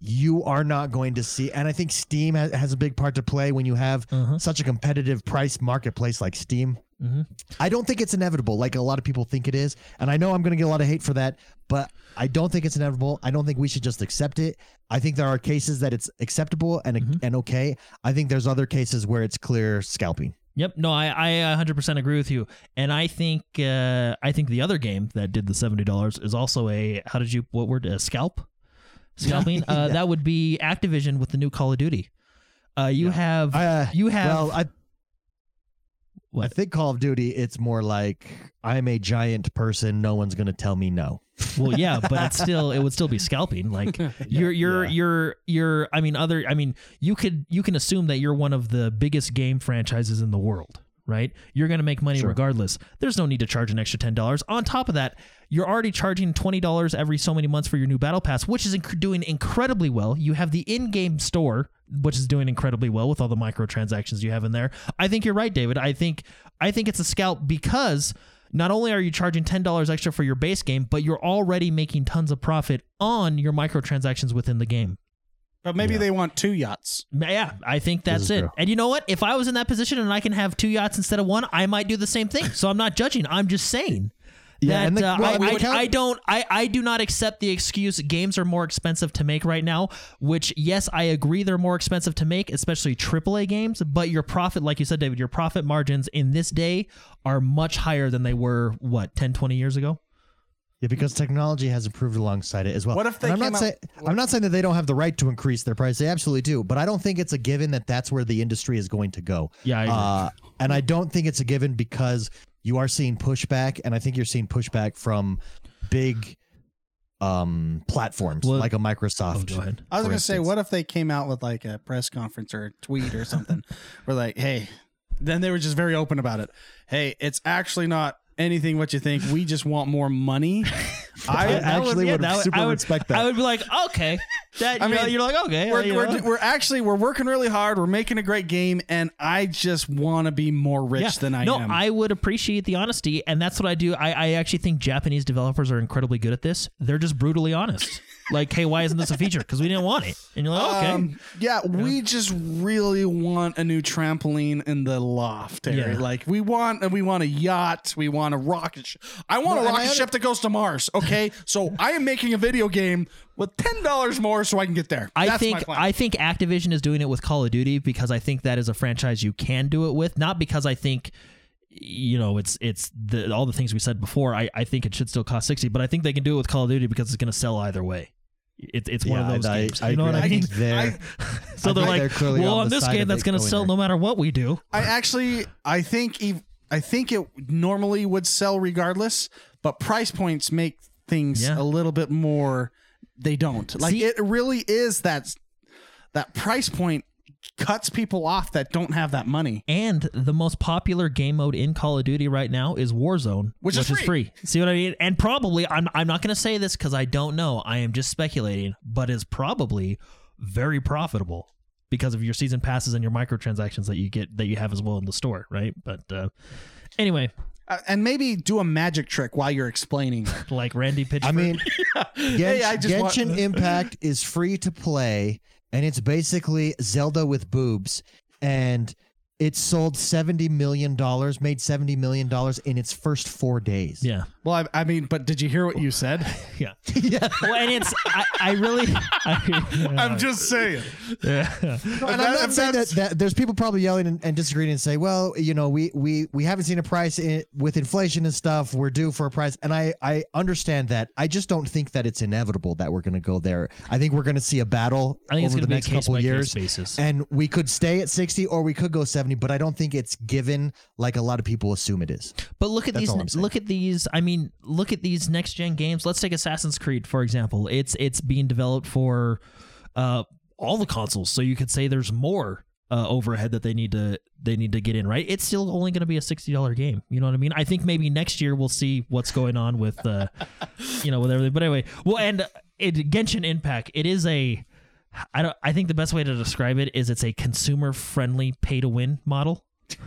you are not going to see. And I think Steam has, has a big part to play when you have Uh-huh. such a competitive price marketplace like Steam. Mhm. I don't think it's inevitable like a lot of people think it is. And I know I'm going to get a lot of hate for that, but I don't think it's inevitable. I don't think we should just accept it. I think there are cases that it's acceptable and, Mhm. and okay. I think there's other cases where it's clear scalping. Yep. No, I, I 100% agree with you. And I think uh, I think the other game that did the $70 is also a how did you what word a scalp? <laughs> Scalping. Uh, that would be Activision with the new Call of Duty. Uh, you have Uh, you have well, I, I think Call of Duty, it's more like I'm a giant person. No one's going to tell me no. well yeah, <laughs> but it's still it would still be scalping. Like <laughs> you're you're Yeah. you're you're I mean other I mean you could you can assume that you're one of the biggest game franchises in the world. Right, you're going to make money Sure. regardless. There's no need to charge an extra ten dollars. On top of that, you're already charging twenty dollars every so many months for your new battle pass, which is inc- doing incredibly well. You have the in-game store, which is doing incredibly well with all the microtransactions you have in there. I think you're right, David. I think I think it's a scalp because not only are you charging ten dollars extra for your base game, but you're already making tons of profit on your microtransactions within the game. But maybe Yeah. they want two yachts. Yeah, I think that's it. true. And you know what? If I was in that position and I can have two yachts instead of one, I might do the same thing. So I'm not judging. I'm just saying. Yeah, that and the- uh, well, I, I mean, I, the count- I don't I, I do not accept the excuse games are more expensive to make right now which yes i agree they're more expensive to make especially aaa games but your profit like you said david your profit margins in this day are much higher than they were what 10 20 years ago Yeah, because technology has improved alongside it as well. What if they And I'm came not out- saying I'm not saying that they don't have the right to increase their price. They absolutely do, but I don't think it's a given that that's where the industry is going to go. Yeah, I agree. Uh, and I don't think it's a given because you are seeing pushback, and I think you're seeing pushback from big um platforms Well- like a oh, Microsoft. go ahead I was gonna say, instance. what if they came out with like a press conference or a tweet or something? <laughs> We're like, hey, then they were just very open about it. Hey, it's actually not anything what you think. We just want more money. <laughs> I actually would that super I would, respect that. I would be like, okay, that I you know, mean, you're like, okay, we're, you we're, we're actually we're working really hard. We're making a great game, and I just want to be more rich yeah. than I no, am. I would appreciate the honesty, and that's what I do. I, I actually think Japanese developers are incredibly good at this. They're just brutally honest. Like, hey, why isn't this a feature? Because we didn't want it. And you're like, okay. Um, yeah, we just really want a new trampoline in the loft area. Yeah. Like we want, we want a yacht. We want a rocket. Sh- I want No, a rocket ship that goes to Mars. Okay, <laughs> so I am making a video game with ten dollars more so I can get there. I That's my think plan. I think Activision is doing it with Call of Duty because I think that is a franchise you can do it with, not because I think you know it's it's the all the things we said before. I, I think it should still cost sixty, but I think they can do it with Call of Duty because it's going to sell either way. It's it's one Yeah, of those I- games. I you know what. I I mean? they're- so I they're like, they're well, on on this game that's going to sell there. no matter what we do. I actually, I think, ev- I think it normally would sell regardless, but price points make things Yeah. a little bit more. They don't like See- it. Really is that that price point cuts people off that don't have that money. And the most popular game mode in Call of Duty right now is Warzone, Which is free. See what I mean? And probably, I'm, I'm not going to say this because I don't know. I am just speculating, but is probably very profitable because of your season passes and your microtransactions that you get that you have as well in the store, right? But uh, anyway, Uh, and maybe do a magic trick while you're explaining. <laughs> like Randy Pitchford. I mean, Gensh- <laughs> Hey, I just want- Genshin <laughs> Impact is free to play, and it's basically Zelda with boobs, and it sold seventy million dollars, made seventy million dollars in its first four days. yeah, well, I, I mean, but did you hear what you said? <laughs> yeah. yeah. Well, and it's I, I really. <laughs> I'm just saying. yeah. And I'm not saying that, that there's people probably yelling and, and disagreeing and say, well, you know, we we we haven't seen a price in, with inflation and stuff. We're due for a price, and I I understand that. I just don't think that it's inevitable that we're going to go there. I think we're going to see a battle I think over going the be next case couple by case years. basis. And we could stay at 60 or we could go 70, but I don't think it's given like a lot of people assume it is. But look at That's these. Look at these. I mean, look at these next gen games. Let's take Assassin's Creed for example. It's it's being developed for uh, all the consoles, so you could say there's more uh, overhead that they need to they need to get in. Right? It's still only going to be a sixty dollar game. You know what I mean? I think maybe next year we'll see what's going on with uh, you know with everything. But anyway, well, and it, Genshin Impact. It is a I don't. I think the best way to describe it is it's a consumer friendly pay to win model. <laughs>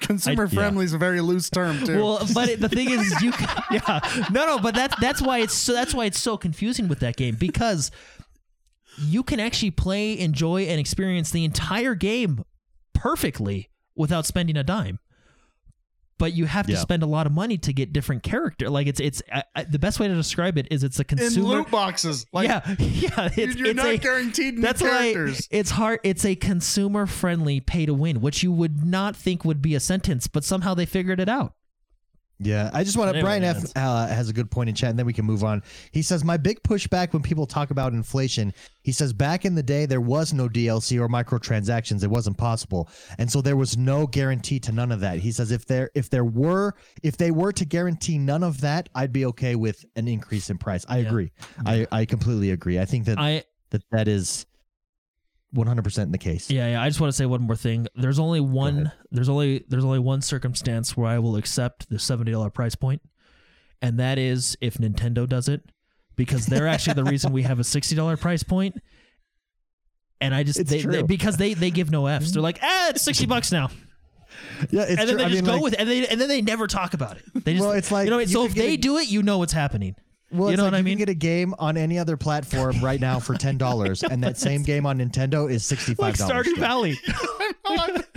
Consumer friendly is a very loose term too. Well, but it, the thing is, you can, <laughs> <laughs> yeah, no, no, but that's that's why it's so that's why it's so confusing with that game because you can actually play, enjoy, and experience the entire game perfectly without spending a dime. But you have to Yeah. spend a lot of money to get different character. Like it's it's I, I, the best way to describe it is it's a in consumer. loot boxes, like yeah, <laughs> yeah. It's, you're it's not a, guaranteed new that's characters. why it's hard. It's a consumer friendly pay to win, which you would not think would be a sentence, but somehow they figured it out. Yeah, I just want to. Brian F uh, has a good point in chat, and then we can move on. He says, "My big pushback when people talk about inflation, he says back in the day there was no DLC or microtransactions; it wasn't possible, and so there was no guarantee to none of that." He says, "If there if there were if they were to guarantee none of that, I'd be okay with an increase in price." I Yeah. agree. I I completely agree. I think that I that that is one hundred percent in the case. Yeah, yeah. I just want to say one more thing. There's only one. There's only there's only one circumstance where I will accept the seventy dollar price point, and that is if Nintendo does it, because they're actually the reason we have a sixty dollar price point. And I just they, they- because they they give no f's. They're like, ah, it's sixty bucks now, yeah. It's and then true. they I just mean, go like- with it, and they and then they never talk about it. They just, Well, it's like you know, you so if they do it, you know what's happening. Well, You it's know like what I you mean? can get a game on any other platform <laughs> right now for ten dollars, and that same game on Nintendo is sixty Like five dollars. Stardew Valley. <laughs>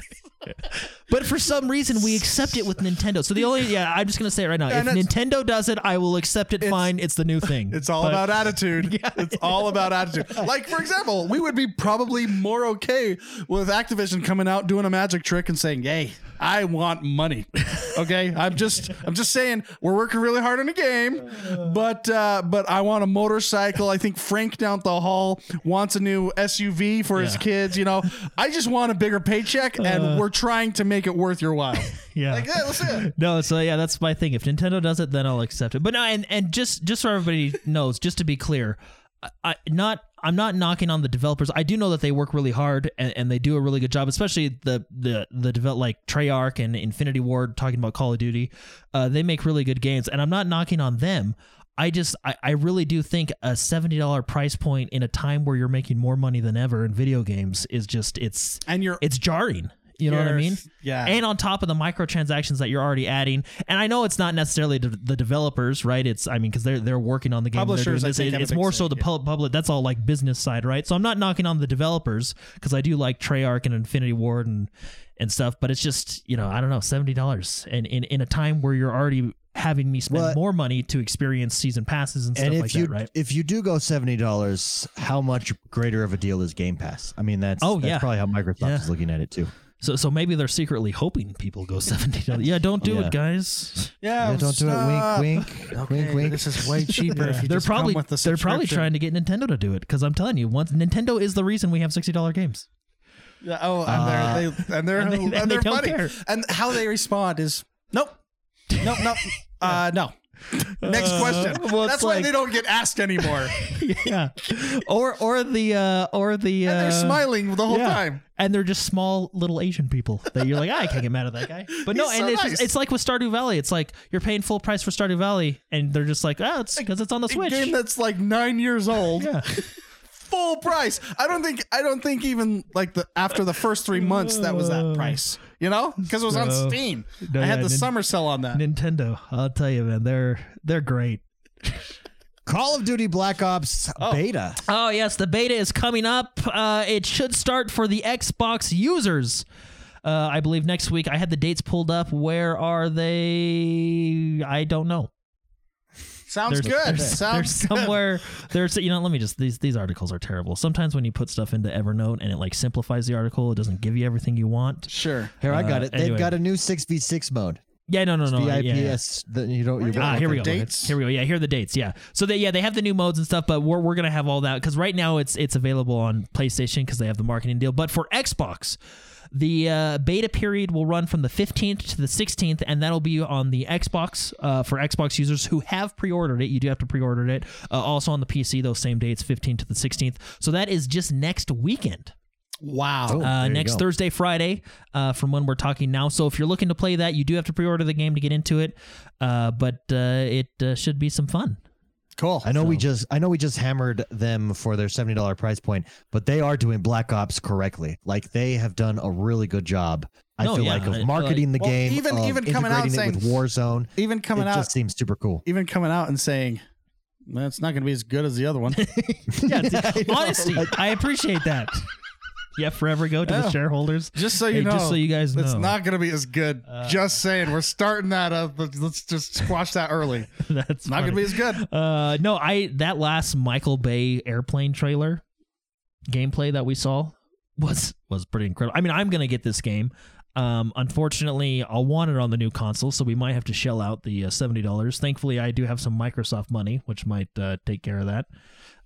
But for some reason, we accept it with Nintendo. So the only, yeah, I'm just gonna say it right now. And if it's- Nintendo does it, I will accept it. fine, it's the new thing. <laughs> It's all But- about attitude. <laughs> Yeah. it's all about attitude. Like for example, we would be probably more okay with Activision coming out doing a magic trick and saying, "Hey, I want money." <laughs> Okay, I'm just I'm just saying we're working really hard on a game, but uh, but I want a motorcycle. I think Frank down at the hall wants a new SUV for his Yeah. kids. You know, I just want a bigger paycheck, and we're trying to make it worth your while. <laughs> Yeah. Like, yeah, let's do it. No, so yeah, that's my thing. If Nintendo does it, then I'll accept it. But no, and and just just so everybody <laughs> knows, just to be clear, I, I not I'm not knocking on the developers. I do know that they work really hard and, and they do a really good job, especially the the the develop like Treyarch and Infinity Ward talking about Call of Duty. Uh, they make really good games, and I'm not knocking on them. I just I, I really do think a seventy dollar price point in a time where you're making more money than ever in video games is just it's And you're it's jarring. You know what I mean? yeah. And on top of the microtransactions that you're already adding, and I know it's not necessarily the, the developers, right? It's I mean because they're they're working on the game. Publishers, this. It- it's more so the yeah. public. That's all like business side, right? So I'm not knocking on the developers because I do like Treyarch and Infinity Ward and and stuff. But it's just you know I don't know seventy dollars, and in in a time where you're already having me spend Well, more money to experience season passes and stuff And if like you that, right? if you do go seventy dollars, how much greater of a deal is Game Pass? I mean, that's Oh, that's yeah. probably how Microsoft Yeah. is looking at it too. So so maybe they're secretly hoping people go <laughs> seventy dollars. Yeah, don't do Yeah. it, guys. Yeah, Yeah, don't do it. Wink, wink, Okay, wink, wink. This is way cheaper. if you they're just come probably with the they're probably subscription. trying to get Nintendo to do it because I'm telling you, once Nintendo is the reason we have sixty dollar games. Yeah, oh, and Uh, they're they, and they're <laughs> and they- and and they they're don't funny. care. And how they respond is nope, nope, nope. <laughs> Uh, no. <laughs> Next question. <laughs> well, That's why like- they don't get asked anymore. <laughs> yeah, or or the uh, or the uh, and they're smiling the whole yeah. time. and they're just small little Asian people that you're like, "Ah, I can't get mad at that guy. But no, He's and so it's nice. just, it's like with Stardew Valley. It's like you're paying full price for Stardew Valley, and they're just like, ah, it's because it's on the A Switch. game that's like nine years old. yeah, Full price. I don't think. I don't think even like the after the first three months that was that price. You know, because it was on Steam. No, I had yeah, the Nin- summer sale on that. Nintendo. I'll tell you, man, they're they're great. Call of Duty Black Ops beta. Oh yes, the beta is coming up. Uh, it should start for the Xbox users. Uh, I believe next week. I had the dates pulled up. Where are they? I don't know. Sounds There's, good. There's, Sounds there's good. somewhere. There's you know. Let me just these these articles are terrible. Sometimes when you put stuff into Evernote and it like simplifies the article, it doesn't give you everything you want. Sure. Here, I got Uh, it. They've anyway. got a new six v six mode. Yeah, no, no, no. yeah, yeah. VIPS. The, you don't. You Ah, here we go. Dates? Here we go. Yeah, here are the dates. Yeah. So they yeah they have the new modes and stuff, but we're, we're gonna have all that because right now it's it's available on PlayStation because they have the marketing deal. But for Xbox, the uh, beta period will run from the 15th to the 16th, and that'll be on the Xbox uh, for Xbox users who have pre-ordered it. You do have to pre-order it. Uh, also on the PC, those same dates, 15th to the 16th. So that is just next weekend Wow. Oh, uh, there next. Thursday, Friday, uh, from when we're talking now. So if you're looking to play that, you do have to pre-order the game to get into it. Uh, but uh, it uh, should be some fun. Cool. I know we just I know we just hammered them for their seventy dollar price point, but they are doing Black Ops correctly. Like they have done a really good job. I No, feel yeah, like of I- marketing the Well, game, even- even coming out saying- with Warzone. Even coming it out, just seems super cool. even coming out and saying, "Well, it's not going to be as good as the other one." <laughs> <laughs> Yeah, I know, honesty. like- I appreciate that. Yeah, forever go to Yeah. the shareholders. just so you Hey, know, just so you guys know. it's know. not going to be as good. just saying, we're starting that up. but Let's just squash that early. <laughs> That's Not going to funny. be as good. Uh, no, I that last Michael Bay airplane trailer gameplay that we saw was was pretty incredible. I mean, I'm gonna get this game. Um, unfortunately, I'll want it on the new console, so we might have to shell out the uh, seventy dollars. Thankfully, I do have some Microsoft money, which might uh, take care of that.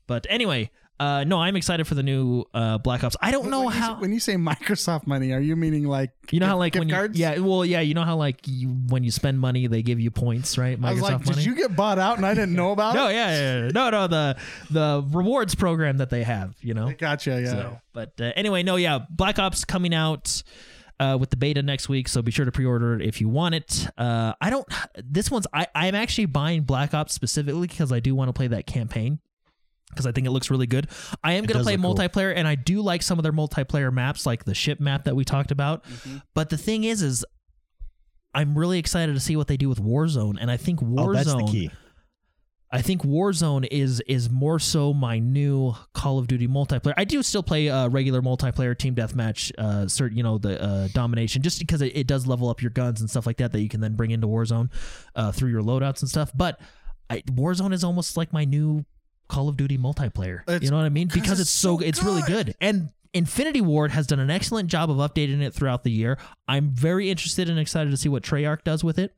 But anyway, uh, no, I'm excited for the new uh, Black Ops. I don't know when how You, when you say Microsoft money, are you meaning like you know how like gift when you, yeah, well, yeah, you know how like you, when you spend money, they give you points, right? Microsoft I was like, money. did you get bought out and I didn't know about <laughs> no, it? yeah, yeah, yeah. no, no, the the rewards program that they have, you know. Gotcha. Yeah. So, but uh, anyway, no, yeah, Black Ops coming out uh, with the beta next week, so be sure to pre-order it if you want it. Uh, I don't. This one's I I'm actually buying Black Ops specifically because I do want to play that campaign because I think it looks really good. I am going to play look cool. multiplayer, and I do like some of their multiplayer maps, like the ship map that we talked about. Mm-hmm. But the thing is, is I'm really excited to see what they do with Warzone, and I think Warzone. Oh, that's the key. I think Warzone is is more so my new Call of Duty multiplayer. I do still play uh, regular multiplayer team deathmatch, uh, cert, you know, the uh, domination, just because it, it does level up your guns and stuff like that that you can then bring into Warzone uh, through your loadouts and stuff. But I, Warzone is almost like my new Call of Duty multiplayer. It's- you know what I mean? Because it's it's so so it's really good. good and. Infinity Ward has done an excellent job of updating it throughout the year. I'm very interested and excited to see what Treyarch does with it.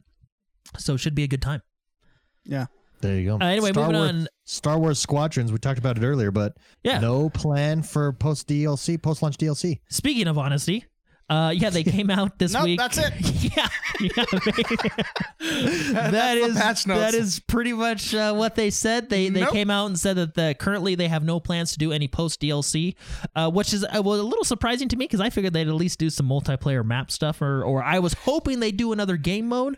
So it should be a good time. Yeah. There you go. Uh, anyway, Star moving Wars, on. Star Wars Squadrons. We talked about it earlier, but Yeah. no plan for post DLC, post launch DLC. Speaking of honesty, uh, yeah, they <laughs> came out this Nope, week. that's it. <laughs> yeah, yeah. <laughs> that that's is, patch notes. that is pretty much uh, what they said. They they Nope. came out and said that the, currently they have no plans to do any post DLC, uh, which is uh, was a little surprising to me because I figured they'd at least do some multiplayer map stuff, or or I was hoping they'd do another game mode.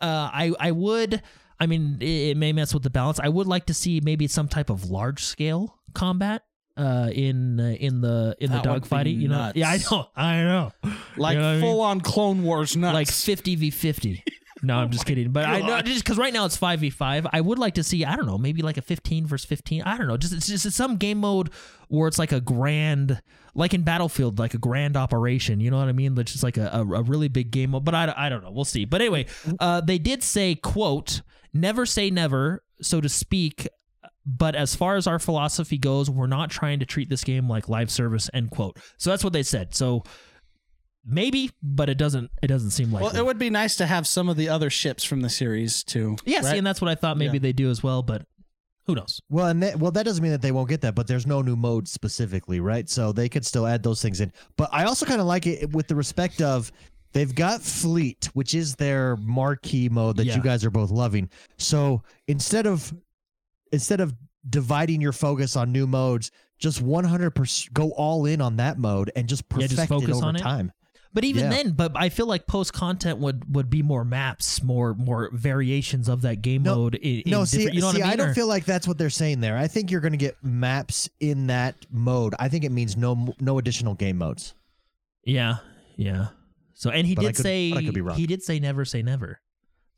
Uh, I I would. I mean, it, it may mess with the balance. I would like to see maybe some type of large scale combat. Uh, in uh, in the in That the dogfighting, you know, yeah, I know, <laughs> I know, Like You know what I mean? full on Clone Wars nuts. like 50 v 50 <laughs> no i'm just kidding but i know just because right now it's 5 v 5 i would like to see i don't know maybe like a 15 versus 15 i don't know just it's just it's some game mode where it's like a grand like in battlefield like a grand operation you know what i mean? It's just like a, a, a really big game mode but I, I don't know we'll see. But anyway uh, they did say quote never say never so to speak but as far as our philosophy goes we're not trying to treat this game like live service end quote so that's what they said so maybe, but it doesn't. It doesn't seem like. Well, it would be nice to have some of the other ships from the series too. yeah, see, and that's what I thought maybe Yeah. they do as well, but who knows? Well, and that, well, that doesn't mean that they won't get that, but there's no new mode specifically, right? So they could still add those things in. But I also kind of like it with the respect of they've got Fleet, which is their marquee mode that Yeah. you guys are both loving. So instead of instead of dividing your focus on new modes, just 100% go all in on that mode and just Yeah, perfect just it over on it. time. But even Yeah. then, but I feel like post content would would be more maps, more more variations of that game No, mode. In, No, in see, you know see, what I I, don't Or- feel like that's what they're saying there. I think you're going to get maps in that mode. I think it means no no additional game modes. Yeah, yeah. So and he But did could- say I could be wrong. he did say never say never.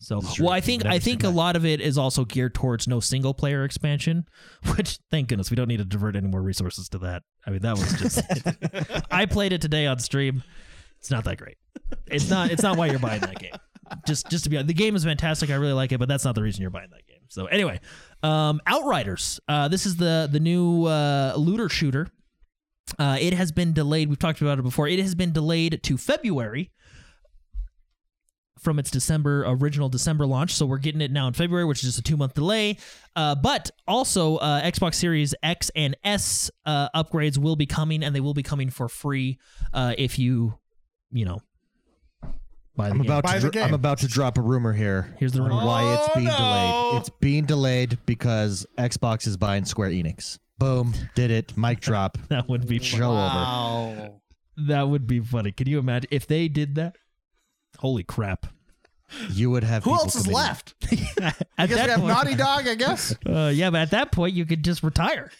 So This is true. well, I think Never I think a lot of it is also geared towards no single player expansion, <laughs> which thank goodness we don't need to divert any more resources to that. I mean that was just <laughs> I played it today on stream. It's not that great. It's not it's not why you're buying that game. Just just to be the game is fantastic. I really like it, but that's not the reason you're buying that game. So anyway, um, Outriders. Uh, this is the the new uh, looter shooter. Uh, it has been delayed. We've talked about it before. It has been delayed to February from its December original December launch. So we're getting it now in February, which is just a two month delay. Uh, but also, uh, Xbox Series X and S uh, upgrades will be coming, and they will be coming for free uh, if you, you know, buy the I'm game. about Buy to the dr- I'm about to drop a rumor here. Here's the on rumor. why it's Oh, being no. delayed. It's being delayed because Xbox is buying Square Enix. Boom, did it. Mic drop. <laughs> that would be Show over. That would be funny. Can you imagine if they did that? Holy crap! You would have Who people else is come in- left? <laughs> <laughs> At I guess that we have point- Naughty Dog. I guess. <laughs> Uh, yeah, but at that point, you could just retire.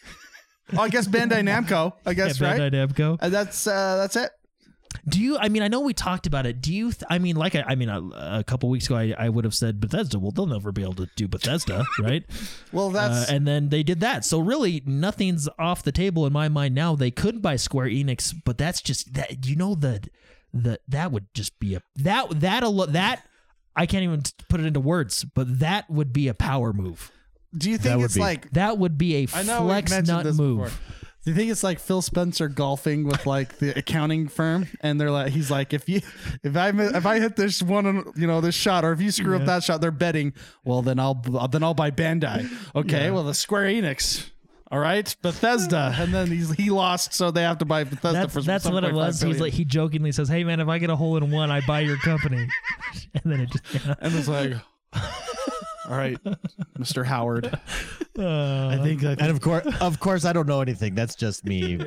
Oh, I guess Bandai Namco. I guess yeah, right. Bandai Namco. And that's uh, that's it. Do you? I mean, I know we talked about it. Do you? Th- I mean, like, I, I mean, a, a couple weeks ago, I, I would have said Bethesda. Well, they'll never be able to do Bethesda, right? Well, Uh, that's and then they did that. So really, nothing's off the table in my mind now. They could buy Square Enix, but that's just that. You know the the that would just be a that that alo- that I can't even put it into words, but that would be a power move. Do you That think would it's be- like? That would be a I know flex we've mentioned nut this move. before. Do you think it's like Phil Spencer golfing with like the accounting firm, and they're like, he's like, if you, if I, mi- if I hit this one, you know, this shot, or if you screw up that shot, they're betting. Well, then I'll, then I'll buy Bandai. Okay, well, the Square Enix. All right, Bethesda, and then he's he lost, so they have to buy Bethesda That's, for that's what it 7.5 was. He's like he jokingly says, "Hey man, if I get a hole in one, I buy your company," <laughs> and then it just. Yeah. and it's like, all right, Mr. Howard. <laughs> Uh, I think I And of course, of course, I don't know anything. That's just me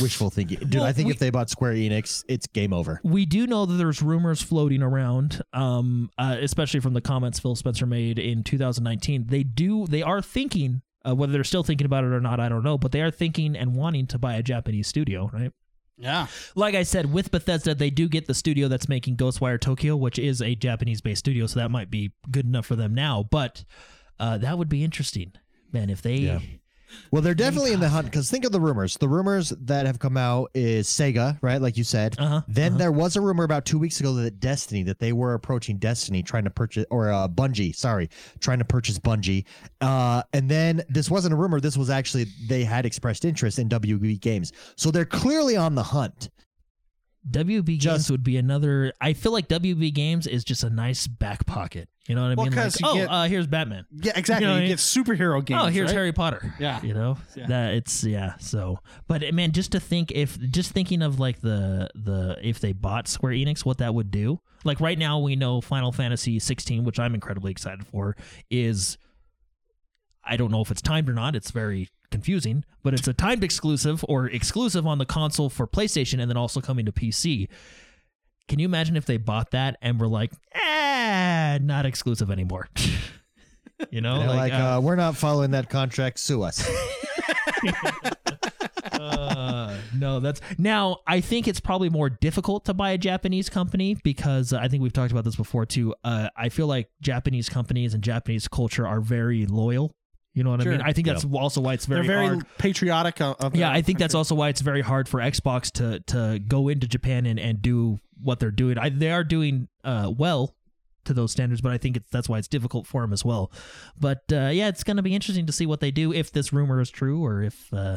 wishful thinking, dude. Well, I think we- if they bought Square Enix, it's game over. we do know that there's rumors floating around, um, uh, especially from the comments Phil Spencer made in 2019. They do, they are thinking, uh, whether they're still thinking about it or not, I don't know, but they are thinking and wanting to buy a Japanese studio, right? Yeah, Like I said, with Bethesda, they do get the studio that's making Ghostwire Tokyo, which is a Japanese-based studio, so that might be good enough for them now. But uh, that would be interesting, man. If they, Yeah. Well, they're definitely in the hunt because think of the rumors. The rumors that have come out is Sega, right? Like you said. Uh-huh, Then there was a rumor about two weeks ago that Destiny, that they were approaching Destiny, trying to purchase, or uh, Bungie, sorry, trying to purchase Bungie. Uh, and then this wasn't a rumor. This was actually, they had expressed interest in WB Games. So they're clearly on the hunt. WB Games would be another. I feel like WB Games is just a nice back pocket. You know what I Well, mean? Like, oh, get- uh, here's Batman. yeah, exactly. You know I you mean? get superhero games. oh, here's right? Harry Potter. Yeah. you know Yeah. that it's yeah. So, but man, just to think if just thinking of like the the if they bought Square Enix, what that would do. Like right now, we know Final Fantasy 16, which I'm incredibly excited for, is I don't know if it's timed or not. It's very confusing, but it's a timed exclusive or exclusive on the console for PlayStation and then also coming to PC. Can you imagine if they bought that and were like, eh, not exclusive anymore? <laughs> you know, They're like, uh, uh, we're not following that contract. Sue us. <laughs> uh, no, that's now. I think it's probably more difficult to buy a Japanese company because uh, I think we've talked about this before too. Uh, I feel like Japanese companies and Japanese culture are very loyal. You know what Sure. I mean? I think that's also why it's very, They're very hard. patriotic of, of Yeah, I think that's also why it's very hard for Xbox to to go into Japan and, and do what they're doing. I, they are doing uh, well to those standards, but I think it's that's why it's difficult for them as well. But uh, yeah, it's going to be interesting to see what they do if this rumor is true or if. Uh,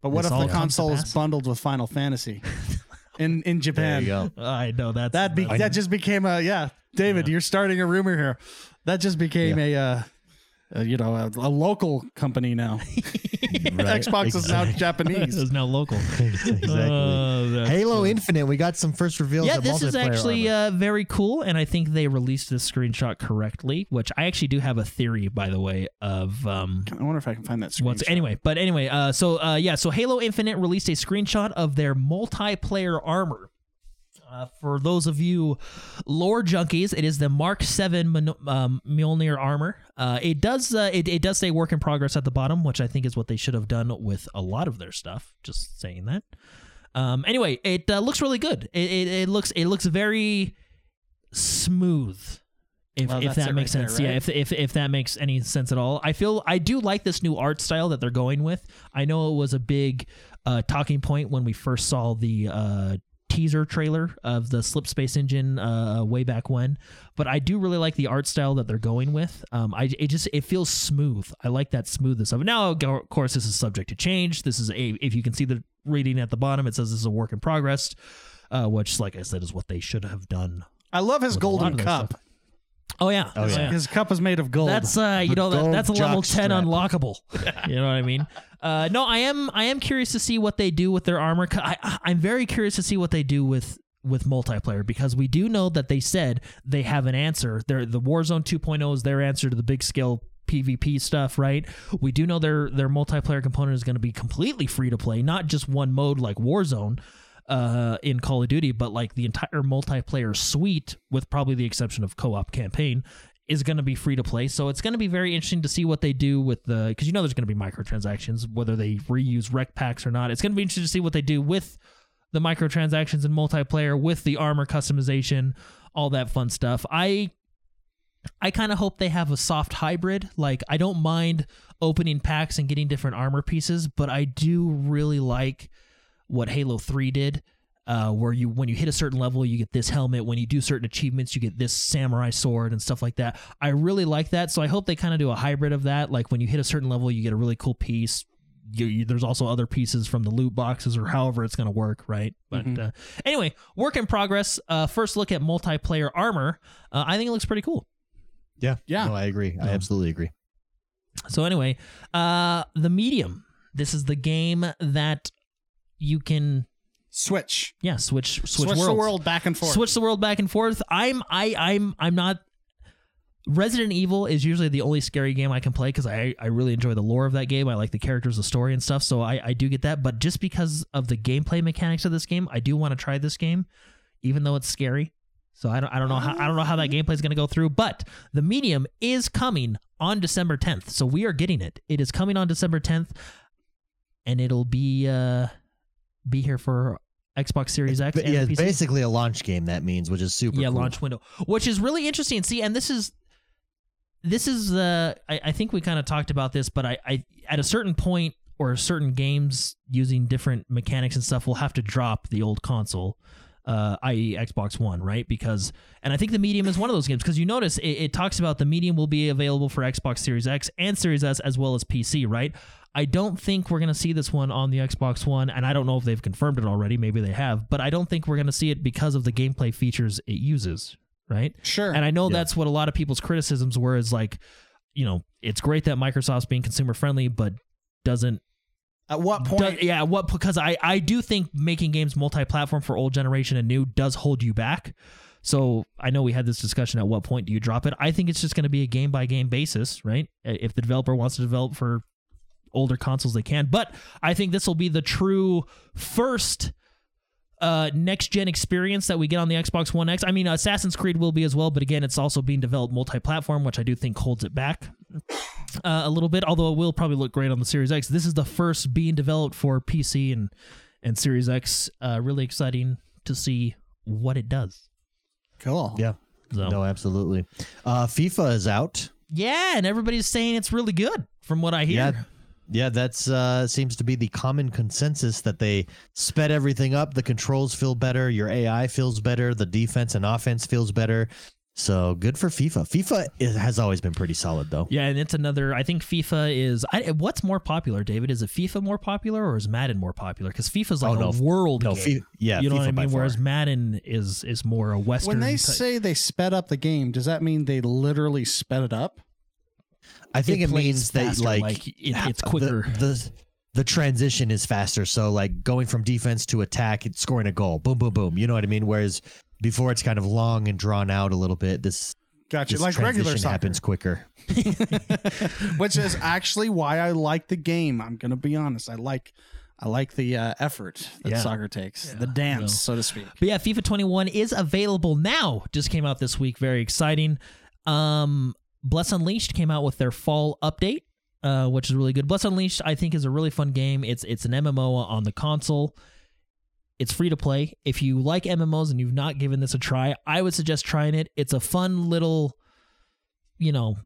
But what if the console is bundled with Final Fantasy? <laughs> in in There Japan. you go. I know that's That be, that just became a yeah, David. You're starting a rumor here. That just became a, uh, uh, you know, a, a local company now. <laughs> Right. Xbox is now Japanese. is now local. <laughs> exactly. Uh, that's- Halo Infinite. We got some first reveals. yeah, of this is actually uh, very cool, and I think they released this screenshot correctly. Which I actually do have a theory, by the way, of um, I wonder if I can find that. What's screenshot. anyway, but anyway, uh, so uh, yeah, so Halo Infinite released a screenshot of their multiplayer armor. Uh, for those of you lore junkies, it is the Mark Seven Mon- um, Mjolnir armor. Uh, it does uh, it, it does say work in progress at the bottom, which I think is what they should have done with a lot of their stuff. Just saying that. Um, anyway, it uh, looks really good. It, it, it looks it looks very smooth. If, Well, if that makes right there, sense, yeah. If, if if that makes any sense at all, I feel I do like this new art style that they're going with. I know it was a big uh, talking point when we first saw the uh, teaser trailer of the Slip Space Engine uh, way back when, but I do really like the art style that they're going with. Um, I it just it feels smooth. I like that smoothness of it. Now, of course, this is subject to change. This is a if you can see the reading at the bottom, it says this is a work in progress, uh, which, like I said, is what they should have done. I love his with a lot golden cup. Stuff. Oh yeah, Oh, yeah. His cup is made of gold. that's uh, you The know that, gold that's a level ten strap. unlockable. <laughs> you know what I mean? Uh, no, I am I am curious to see what they do with their armor. I, I- I'm very curious to see what they do with with multiplayer because we do know that they said they have an answer. They're, the Warzone 2.0 is their answer to the big scale PvP stuff, right? We do know their their multiplayer component is going to be completely free to play, not just one mode like Warzone uh, in Call of Duty, but like the entire multiplayer suite, with probably the exception of co-op campaign, is going to be free to play. So it's going to be very interesting to see what they do with the because you know there's going to be microtransactions, whether they reuse REQ packs or not. It's going to be interesting to see what they do with the microtransactions and multiplayer, with the armor customization, all that fun stuff. I I kind of hope they have a soft hybrid. Like I don't mind opening packs and getting different armor pieces, but I do really like what Halo 3 did. Uh, where you when you hit a certain level you get this helmet when you do certain achievements you get this samurai sword and stuff like that i really like that so i hope they kind of do a hybrid of that like when you hit a certain level you get a really cool piece you, you- there's also other pieces from the loot boxes or however it's going to work right but Mhm. uh, anyway work in progress uh, first look at multiplayer armor uh, i think it looks pretty cool yeah, Yeah. No, I agree. I absolutely agree. So anyway, uh the medium. This is the game that you can switch. yeah, switch switch, Switch, worlds. the world back and forth. Switch the world back and forth. I'm I I'm I'm not Resident Evil is usually the only scary game I can play because I, I really enjoy the lore of that game. I like the characters, the story, and stuff. So I, I do get that. But just because of the gameplay mechanics of this game, I do want to try this game, even though it's scary. So I don't I don't know how I don't know how that gameplay is going to go through. But the medium is coming on December 10th, so we are getting it. It is coming on December 10th, and it'll be uh be here for Xbox Series X. And yeah, it's basically a launch game. That means, which is super. yeah cool. launch window which is really interesting see and this is this is uh i, I think we kind of talked about this but I, I at a certain point or certain games using different mechanics and stuff will have to drop the old console uh, i.e. Xbox One, right? Because, and I think the Medium is one of those games because you notice it, it talks about the Medium will be available for Xbox Series X and Series S as well as PC, right? I don't think we're going to see this one on the Xbox One, and I don't know if they've confirmed it already. Maybe they have, but I don't think we're going to see it because of the gameplay features it uses, right? Sure. And I know Yeah. that's what a lot of people's criticisms were is like, you know, it's great that Microsoft's being consumer friendly, but doesn't At what point? do- yeah, what because I I do think making games multi-platform for old generation and new does hold you back. So I know we had this discussion. At what point do you drop it? I think it's just going to be a game by game basis, right? If the developer wants to develop for older consoles, they can. But I think this will be the true first uh, next gen experience that we get on the Xbox One X. I mean, Assassin's Creed will be as well, but again, it's also being developed multi-platform, which I do think holds it back uh, a little bit. Although it will probably look great on the Series X. This is the first being developed for PC and and Series X. Uh, really exciting to see what it does. cool. Yeah. So No, absolutely. Uh, FIFA is out. yeah, and everybody's saying it's really good from what I hear. Yeah. Yeah, that's uh seems to be the common consensus that they sped everything up. The controls feel better, your AI feels better, the defense and offense feels better. So good for FIFA. FIFA is, has always been pretty solid, though. Yeah, and it's another. I think FIFA is. I, what's more popular, David? Is it FIFA more popular or is Madden more popular? Because FIFA's like Oh, no. a world No, game. Fi- yeah, you know FIFA what I by mean. far. Whereas Madden is is more a Western. When they type- say they sped up the game, does that mean they literally sped it up? I think it, plays means that faster, like, it, it's quicker. The, the transition is faster. So like going from defense to attack, it's scoring a goal. Boom, boom, boom. You know what I mean? Whereas before it's kind of long and drawn out a little bit. This, Gotcha. this like regular soccer, happens quicker. <laughs> which is actually why I like the game. I'm gonna be honest. I like, I like the uh, effort that Yeah. soccer takes, Yeah, the dance, no. so to speak. But yeah, FIFA 21 is available now. Just came out this week. Very exciting. Um, Bless Unleashed came out with their fall update, uh, which is really good. Bless Unleashed, I think, is a really fun game. It's it's an MMO on the console. It's free to play. If you like MMOs and you've not given this a try, I would suggest trying it. It's a fun little, you know,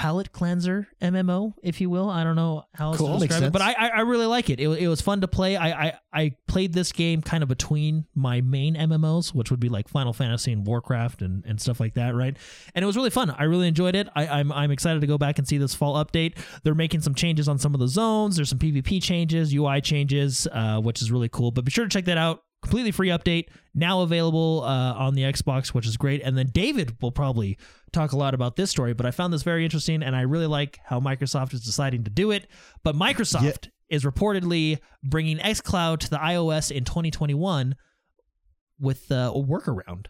palette cleanser MMO, if you will. I don't know how else Cool, to describe it, but I. I I really like it. it. It was fun to play. I, I I played this game kind of between my main MMOs, which would be like Final Fantasy and Warcraft and, and stuff like that, right? And it was really fun. I really enjoyed it. I, I'm I'm excited to go back and see this fall update. They're making some changes on some of the zones. There's some PvP changes, UI changes, uh, which is really cool. But be sure to check that out. Completely free update now available uh, on the Xbox, which is great. And then David will probably talk a lot about this story, but I found this very interesting, and I really like how Microsoft is deciding to do it. But Microsoft is reportedly bringing XCloud to the iOS in 2021 with uh, a workaround.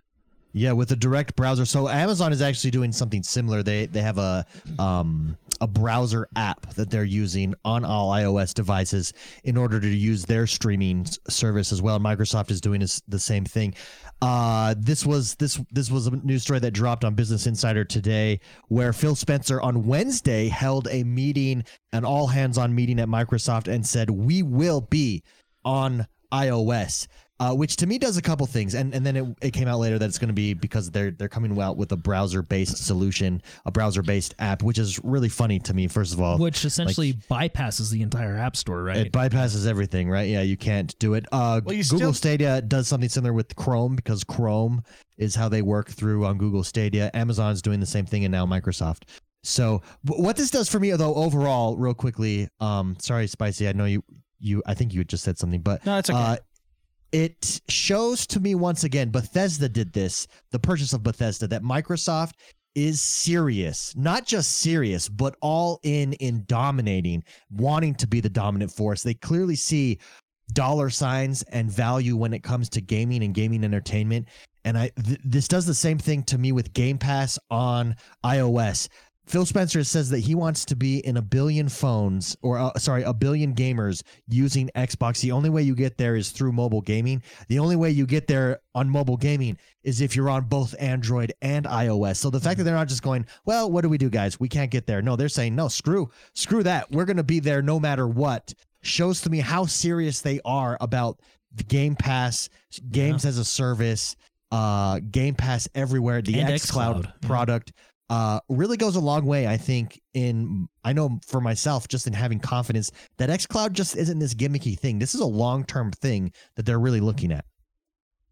Yeah, with a direct browser. So Amazon is actually doing something similar. They they have a um a browser app that they're using on all iOS devices in order to use their streaming service as well. Microsoft is doing the same thing. Uh, this was this this was a news story that dropped on Business Insider today, where Phil Spencer on Wednesday held a meeting, an all hands on meeting at Microsoft, and said we will be on iOS. Uh, which to me does a couple things, and and then it, it came out later that it's going to be because they're they're coming out with a browser based solution, a browser based app, which is really funny to me. First of all, which essentially bypasses the entire app store, right? it bypasses everything, right? Yeah, you can't do it. Uh, Well, Google still- Stadia does something similar with Chrome because Chrome is how they work through on Google Stadia. Amazon's doing the same thing, and now Microsoft. So, what this does for me, though, overall, real quickly, um, sorry, Spicy, I know you, you, I think you had just said something, but No, it's okay. uh, it shows to me once again, Bethesda did this, the purchase of Bethesda, that Microsoft is serious, not just serious, but all in in dominating, wanting to be the dominant force. They clearly see dollar signs and value when it comes to gaming and gaming entertainment. And I th- this does the same thing to me with Game Pass on iOS. Phil Spencer says that he wants to be in a billion phones, or uh, sorry, a billion gamers using Xbox. The only way you get there is through mobile gaming. The only way you get there on mobile gaming is if you're on both Android and iOS. So the fact that they're not just going, well, what do we do, guys? We can't get there. No, they're saying, no, screw, screw that. We're going to be there no matter what. Shows to me how serious they are about the Game Pass, games as a service, uh, Game Pass everywhere, the xCloud product. yeah. Product uh, really goes a long way, I think, in I know for myself, just in having confidence that xCloud just isn't this gimmicky thing. This is a long term thing that they're really looking at.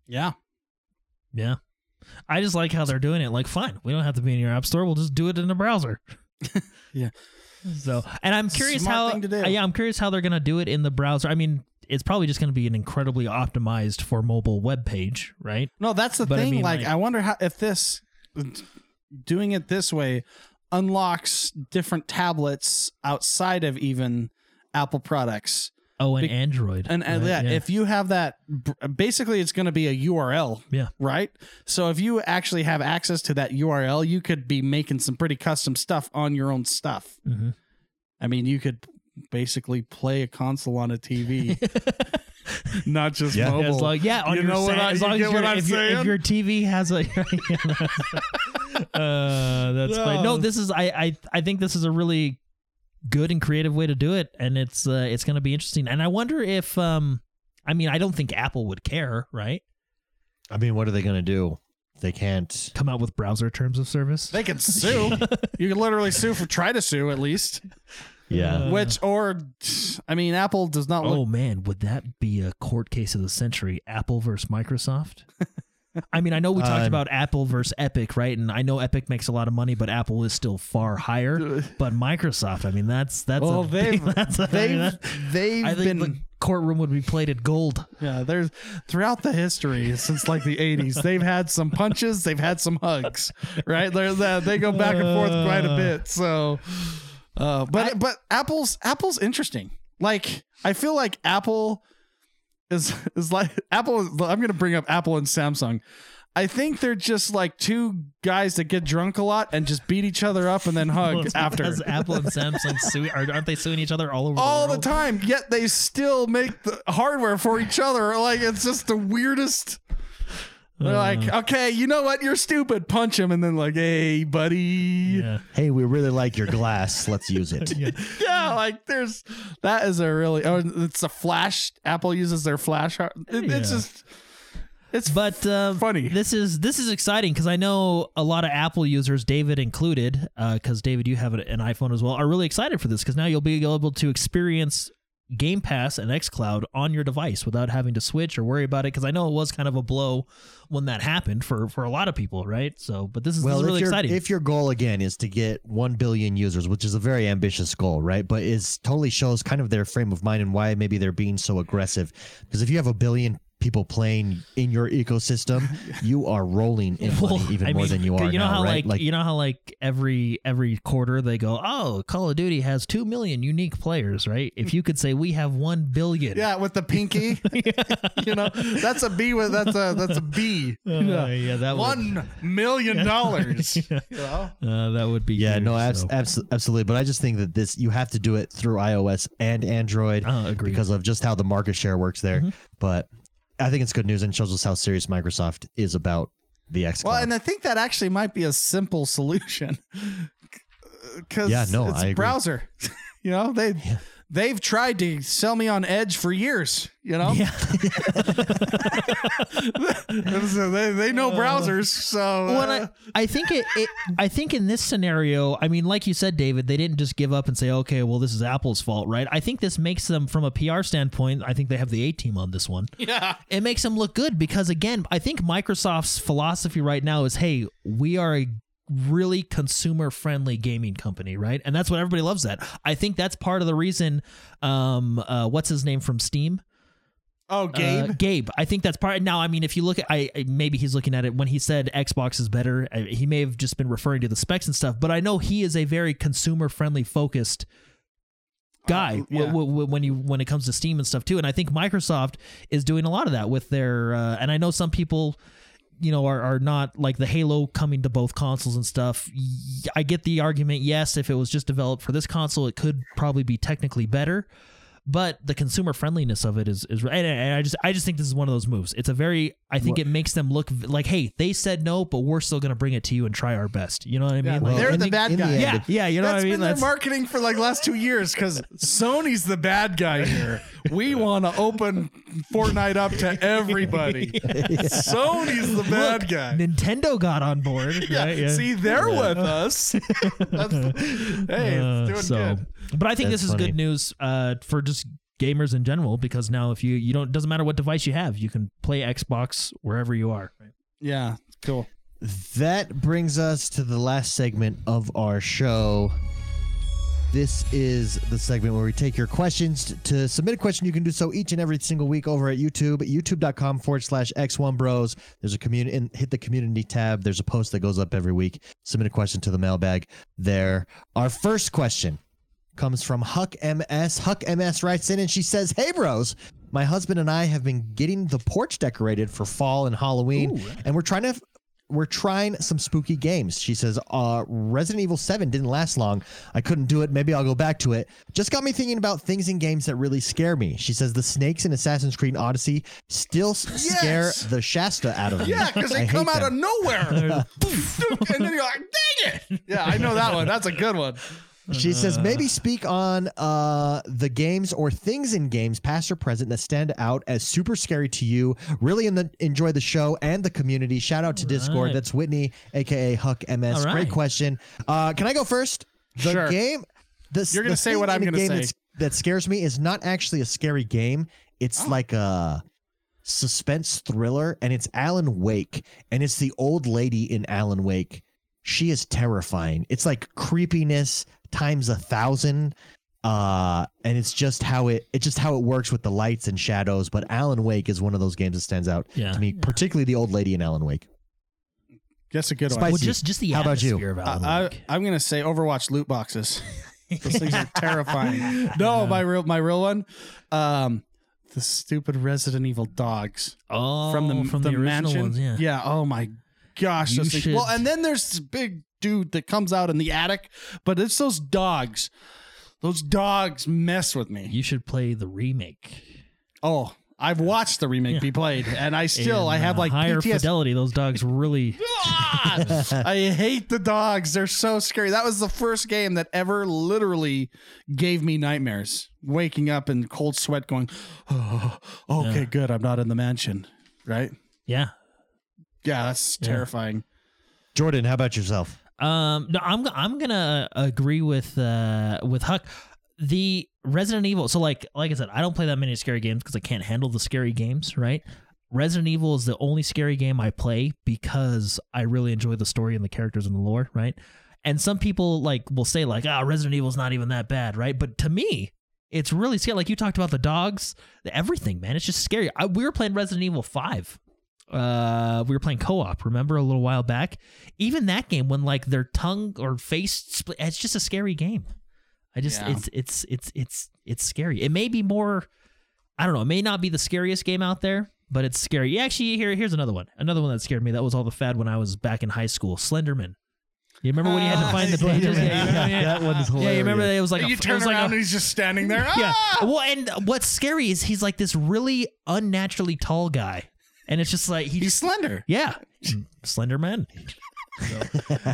yeah. Yeah. I just like how they're doing it. Like, fine, we don't have to be in your app store. We'll just do it in the browser. <laughs> Yeah. So, and I'm curious Smart how. thing to do. yeah, I'm curious how they're gonna do it in the browser. I mean, it's probably just gonna be an incredibly optimized for mobile web page, right? No, that's the But I thing. mean, like, like- I wonder how if this doing it this way unlocks different tablets outside of even Apple products. Oh, and Be- Android. And, and right? yeah, if you have that, basically, it's going to be a URL. Yeah. Right. So if you actually have access to that URL, you could be making some pretty custom stuff on your own stuff. Mhm. I mean, you could basically play a console on a TV, <laughs> <laughs> not just Yeah. mobile. Yeah, as long, yeah, on You your know what sa- I- as you long as get what your- I'm if, your, if your TV has a, <laughs> uh, that's fine. No, No. this is I, I I think this is a really good and creative way to do it, and it's uh, it's going to be interesting. And I wonder if um, I mean, I don't think Apple would care, right? I mean, what are they going to do? They can't. Come out with browser terms of service. They could sue. <laughs> you could literally sue for try to sue at least. Yeah. Uh, Which or I mean, Apple does not Oh man, would that be a court case of the century? Apple versus Microsoft. <laughs> I mean, I know we talked Uh, about Apple versus Epic, right? And I know Epic makes a lot of money, but Apple is still far higher. <laughs> But Microsoft, I mean, that's that's Well, a they've big, <laughs> that's a, I mean, they've that- they've I think been the courtroom would be plated gold. yeah. There's throughout the history since like the '80s, they've had some punches, they've had some hugs, right? They're, they they go back and forth quite a bit. So, uh, but but Apple's Apple's interesting. Like I feel like Apple is <laughs> is like Apple. I'm going to bring up Apple and Samsung. I think they're just like two guys that get drunk a lot and just beat each other up and then hug <laughs> after. Because Apple and Samsung <laughs> sue, are- aren't they suing each other all over all the the time, yet they still make the hardware for each other. Like it's just the weirdest. They're like, okay, you know what? You're stupid. Punch him, and then like, hey, buddy. Yeah. Hey, we really like your glass. Let's use it. <laughs> Yeah, like there's that is a really. Oh, it's a flash. Apple uses their flash. It, It's just. It's But uh, Funny. This is this is exciting because I know a lot of Apple users, David included, because David, you have an iPhone as well, are really excited for this because now you'll be able to experience Game Pass and XCloud on your device without having to switch or worry about it. Because I know it was kind of a blow when that happened for for a lot of people, right? So, but this is, Well, this is really exciting. if your goal again is to get 1 billion users, which is a very ambitious goal, right? But it totally shows kind of their frame of mind and why maybe they're being so aggressive. Because if you have a billion people playing in your ecosystem, <laughs> you are rolling in money even I more mean, than you are You know now, how right? like, you know how like every every quarter they go, oh, Call of Duty has two million unique players, right? If you could say we have one billion, yeah, with the pinky. <laughs> <laughs> you know, that's a B with that's a that's a B. Uh, yeah, that would, One million dollars. You know. uh, that would be yeah, huge, no, abs- so. abs- absolutely. But I just think that this you have to do it through iOS and Android Uh, because of just how the market share works there. Mm-hmm. But I think it's good news and shows us how serious Microsoft is about the X. Well, and I think that actually might be a simple solution. <laughs> Because Yeah, no, it's I browser. <laughs> you know, they they've tried to sell me on Edge for years. You know, yeah. <laughs> So they they know browsers. So When uh, I, I think it, it, I think in this scenario, I mean, like you said, David, they didn't just give up and say, okay, well, this is Apple's fault, right? I think this makes them, from a PR standpoint, I think they have the A team on this one. yeah, It makes them look good because, again, I think Microsoft's philosophy right now is, hey, we are a really consumer friendly gaming company, right? And that's what everybody loves. That I think that's part of the reason. Um, uh, what's his name from Steam? oh Gabe. Uh, Gabe. I think that's part. Now, I mean, if you look at, I I- maybe he's looking at it when he said Xbox is better. I- He may have just been referring to the specs and stuff, but I know he is a very consumer friendly focused guy Uh, yeah. w- w- when you when it comes to Steam and stuff too. And I think Microsoft is doing a lot of that with their. Uh, and I know some people. You know, are, are not like the Halo coming to both consoles and stuff. i get the argument. Yes, if it was just developed for this console, it could probably be technically better but the consumer friendliness of it is is and, and I just I just think this is one of those moves. It's a very I think it makes them look like hey they said no, but we're still gonna bring it to you and try our best. You know what I mean? Yeah, Like, they're the, the- bad in the guy. end, yeah, yeah, you know That's what I mean? been their marketing for like last two years because Sony's the bad guy here. We <laughs> want to open Fortnite up to everybody. <laughs> Sony's the bad guy. Nintendo got on board. <laughs> Yeah, right? Yeah. see, they're with us. That's, hey, Uh, it's doing so, good. But I think That's this is funny. good news uh, for just gamers in general because now if you you don't doesn't matter what device you have, you can play Xbox wherever you are. Yeah, cool. That brings us to the last segment of our show. This is the segment where we take your questions. To submit a question, you can do so each and every single week over at YouTube, youtube.com forward slash X1 Bros. There's a community, and hit the community tab. There's a post that goes up every week. Submit a question to the mailbag there. Our first question comes from Huck MS. Huck MS writes in and she says, Hey, bros. My husband and I have been getting the porch decorated for fall and Halloween, and we're trying to we're trying some spooky games. She says, uh, Resident Evil 7 didn't last long. I couldn't do it. Maybe I'll go back to it. Just got me thinking about things in games that really scare me. She says, the snakes in Assassin's Creed Odyssey still s- scare the Shasta out of me. Yeah, because they hate come out them. of nowhere. <laughs> <laughs> and then you're like, dang it. <laughs> Yeah, I know that one. That's a good one. She says, maybe speak on uh, the games or things in games, past or present, that stand out as super scary to you. Really in the, enjoy the show and the community. Shout out to Discord. right. That's Whitney, aka Huck MS. All Great question. Uh, can I go first? The Sure. game. The, You're gonna the say thing what I'm a gonna game say. that's- That scares me is not actually a scary game. It's Oh. like a suspense thriller, and it's Alan Wake, and it's the old lady in Alan Wake. She is terrifying. It's like creepiness times a thousand. Uh, and it's just how it it's just how it works with the lights and shadows. But Alan Wake is one of those games that stands out Yeah. to me, particularly the old lady in Alan Wake. That's a good one. Well, just just the How about you? atmosphere of Alan I, Wake. I, am gonna say Overwatch loot boxes. <laughs> Those things are terrifying. No, my real my real one. Um, the stupid Resident Evil dogs oh, from the from the, the, original mansion. ones, yeah. Oh my gosh. Those should- Well, and then there's big dude that comes out in the attic, but it's those dogs. Those dogs mess with me. You should play the remake. Oh, I've watched the remake Yeah. be played, and I still In, I have uh, like higher PTSD. fidelity. Those dogs really. Ah! <laughs> I hate the dogs. They're so scary. That was the first game that ever literally gave me nightmares. Waking up in cold sweat, going, "Oh, <sighs> okay, Yeah. good. I'm not in the mansion." Right? Yeah. Yeah, that's Yeah. terrifying. Jordan, how about yourself? Um, no, I'm I'm gonna agree with uh with Huck. The Resident Evil. So like like I said, I don't play that many scary games because I can't handle the scary games. Right. Resident Evil is the only scary game I play because I really enjoy the story and the characters and the lore. Right. And some people like will say like, ah, Resident Evil's not even that bad, right? But to me, it's really scary. Like you talked about the dogs, everything, man. It's just scary. I, we were playing Resident Evil Five. Uh, we were playing co-op. Remember a little while back? Even that game, when like their tongue or face split, it's just a scary game. I just Yeah. it's it's it's it's it's scary. It may be more. I don't know. It may not be the scariest game out there, but it's scary. Yeah, actually, here here's another one. Another one that scared me. That was all the fad when I was back in high school. Slenderman. You remember when you had to Ah, find the pages? Yeah, you remember, yeah. that one's hilarious. Yeah, you remember that it was like a, you it turn was like around a- and he's just standing there. yeah. Ah! Well, and what's scary is he's like this really unnaturally tall guy, and it's just like he He's just slender. yeah, Slender Man.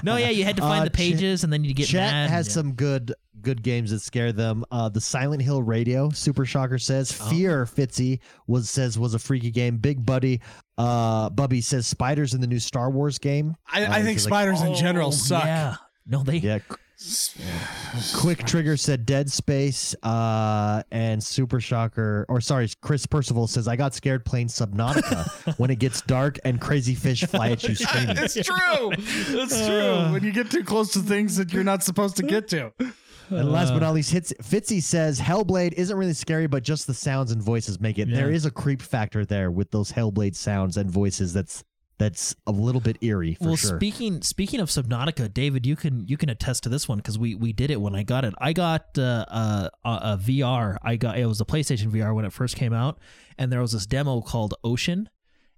no, yeah, you had to find Uh, the pages, and then you get Chat mad. has yeah. some good good games that scare them. Uh, the Silent Hill Radio, Super Shocker says. Oh. Fear Fitzy was says was a freaky game. Big Buddy, uh, Bubby says spiders in the new Star Wars game. I, Uh, I think he's like, spiders in general Oh, suck. Yeah, no, they. Yeah. Quick Trigger said Dead Space, uh, and Super Shocker, or sorry, Chris Percival says I got scared playing Subnautica <laughs> when it gets dark and crazy fish fly at you <laughs> screaming. it's true. It's true. When you get too close to things that you're not supposed to get to. And last but not least, Hits, Fitzy says Hellblade isn't really scary, but just the sounds and voices make it. Yeah. There is a creep factor there with those Hellblade sounds and voices. That's that's a little bit eerie for well, sure. speaking speaking of Subnautica, David, you can you can attest to this one because we we did it when I got it. I got uh, uh, a, a VR. I got it was a PlayStation VR when it first came out, and there was this demo called Ocean,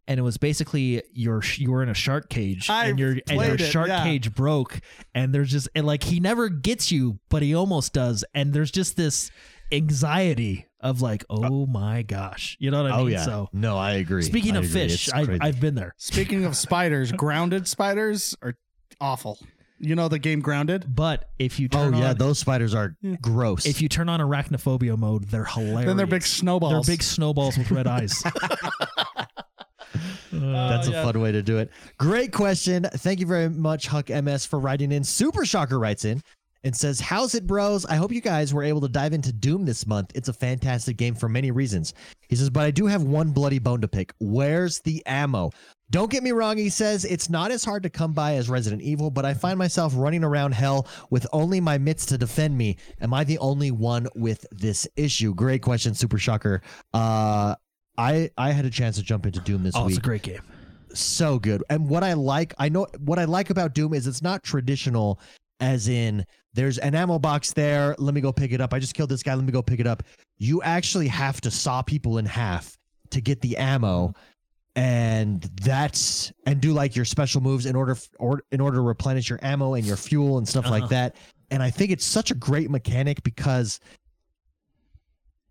and it was basically you're you were in a shark cage I and your and your played it, shark yeah. cage broke, and there's just and like he never gets you, but he almost does, and there's just this anxiety of like, uh, oh my gosh, you know what I mean? oh mean? yeah, So no, I agree. speaking I of agree. fish, I, I've been there. Speaking of <laughs> spiders, grounded spiders are awful. You know the game Grounded? But if you oh yeah, on those spiders are gross. if you turn on arachnophobia mode, they're hilarious. Then they're big snowballs. They're big snowballs with red eyes. <laughs> <laughs> Oh, That's a fun way to do it. Great question. Thank you very much, Huck MS, for writing in. Super Shocker writes in and says, How's it, bros? I hope you guys were able to dive into Doom this month. It's a fantastic game for many reasons. He says, But I do have one bloody bone to pick. Where's the ammo? Don't get me wrong, he says, it's not as hard to come by as Resident Evil, but I find myself running around hell with only my mitts to defend me. Am I the only one with this issue? Great question, Super Shocker. Uh, I I had a chance to jump into Doom this oh, week it's a great game. so good. And what I like, I know what I like about Doom is it's not traditional, as in there's an ammo box there. Let me go pick it up. I just killed this guy. Let me go pick it up. You actually have to saw people in half to get the ammo. And that's and do like your special moves in order or in order to replenish your ammo and your fuel and stuff Uh-huh. like that. And I think it's such a great mechanic because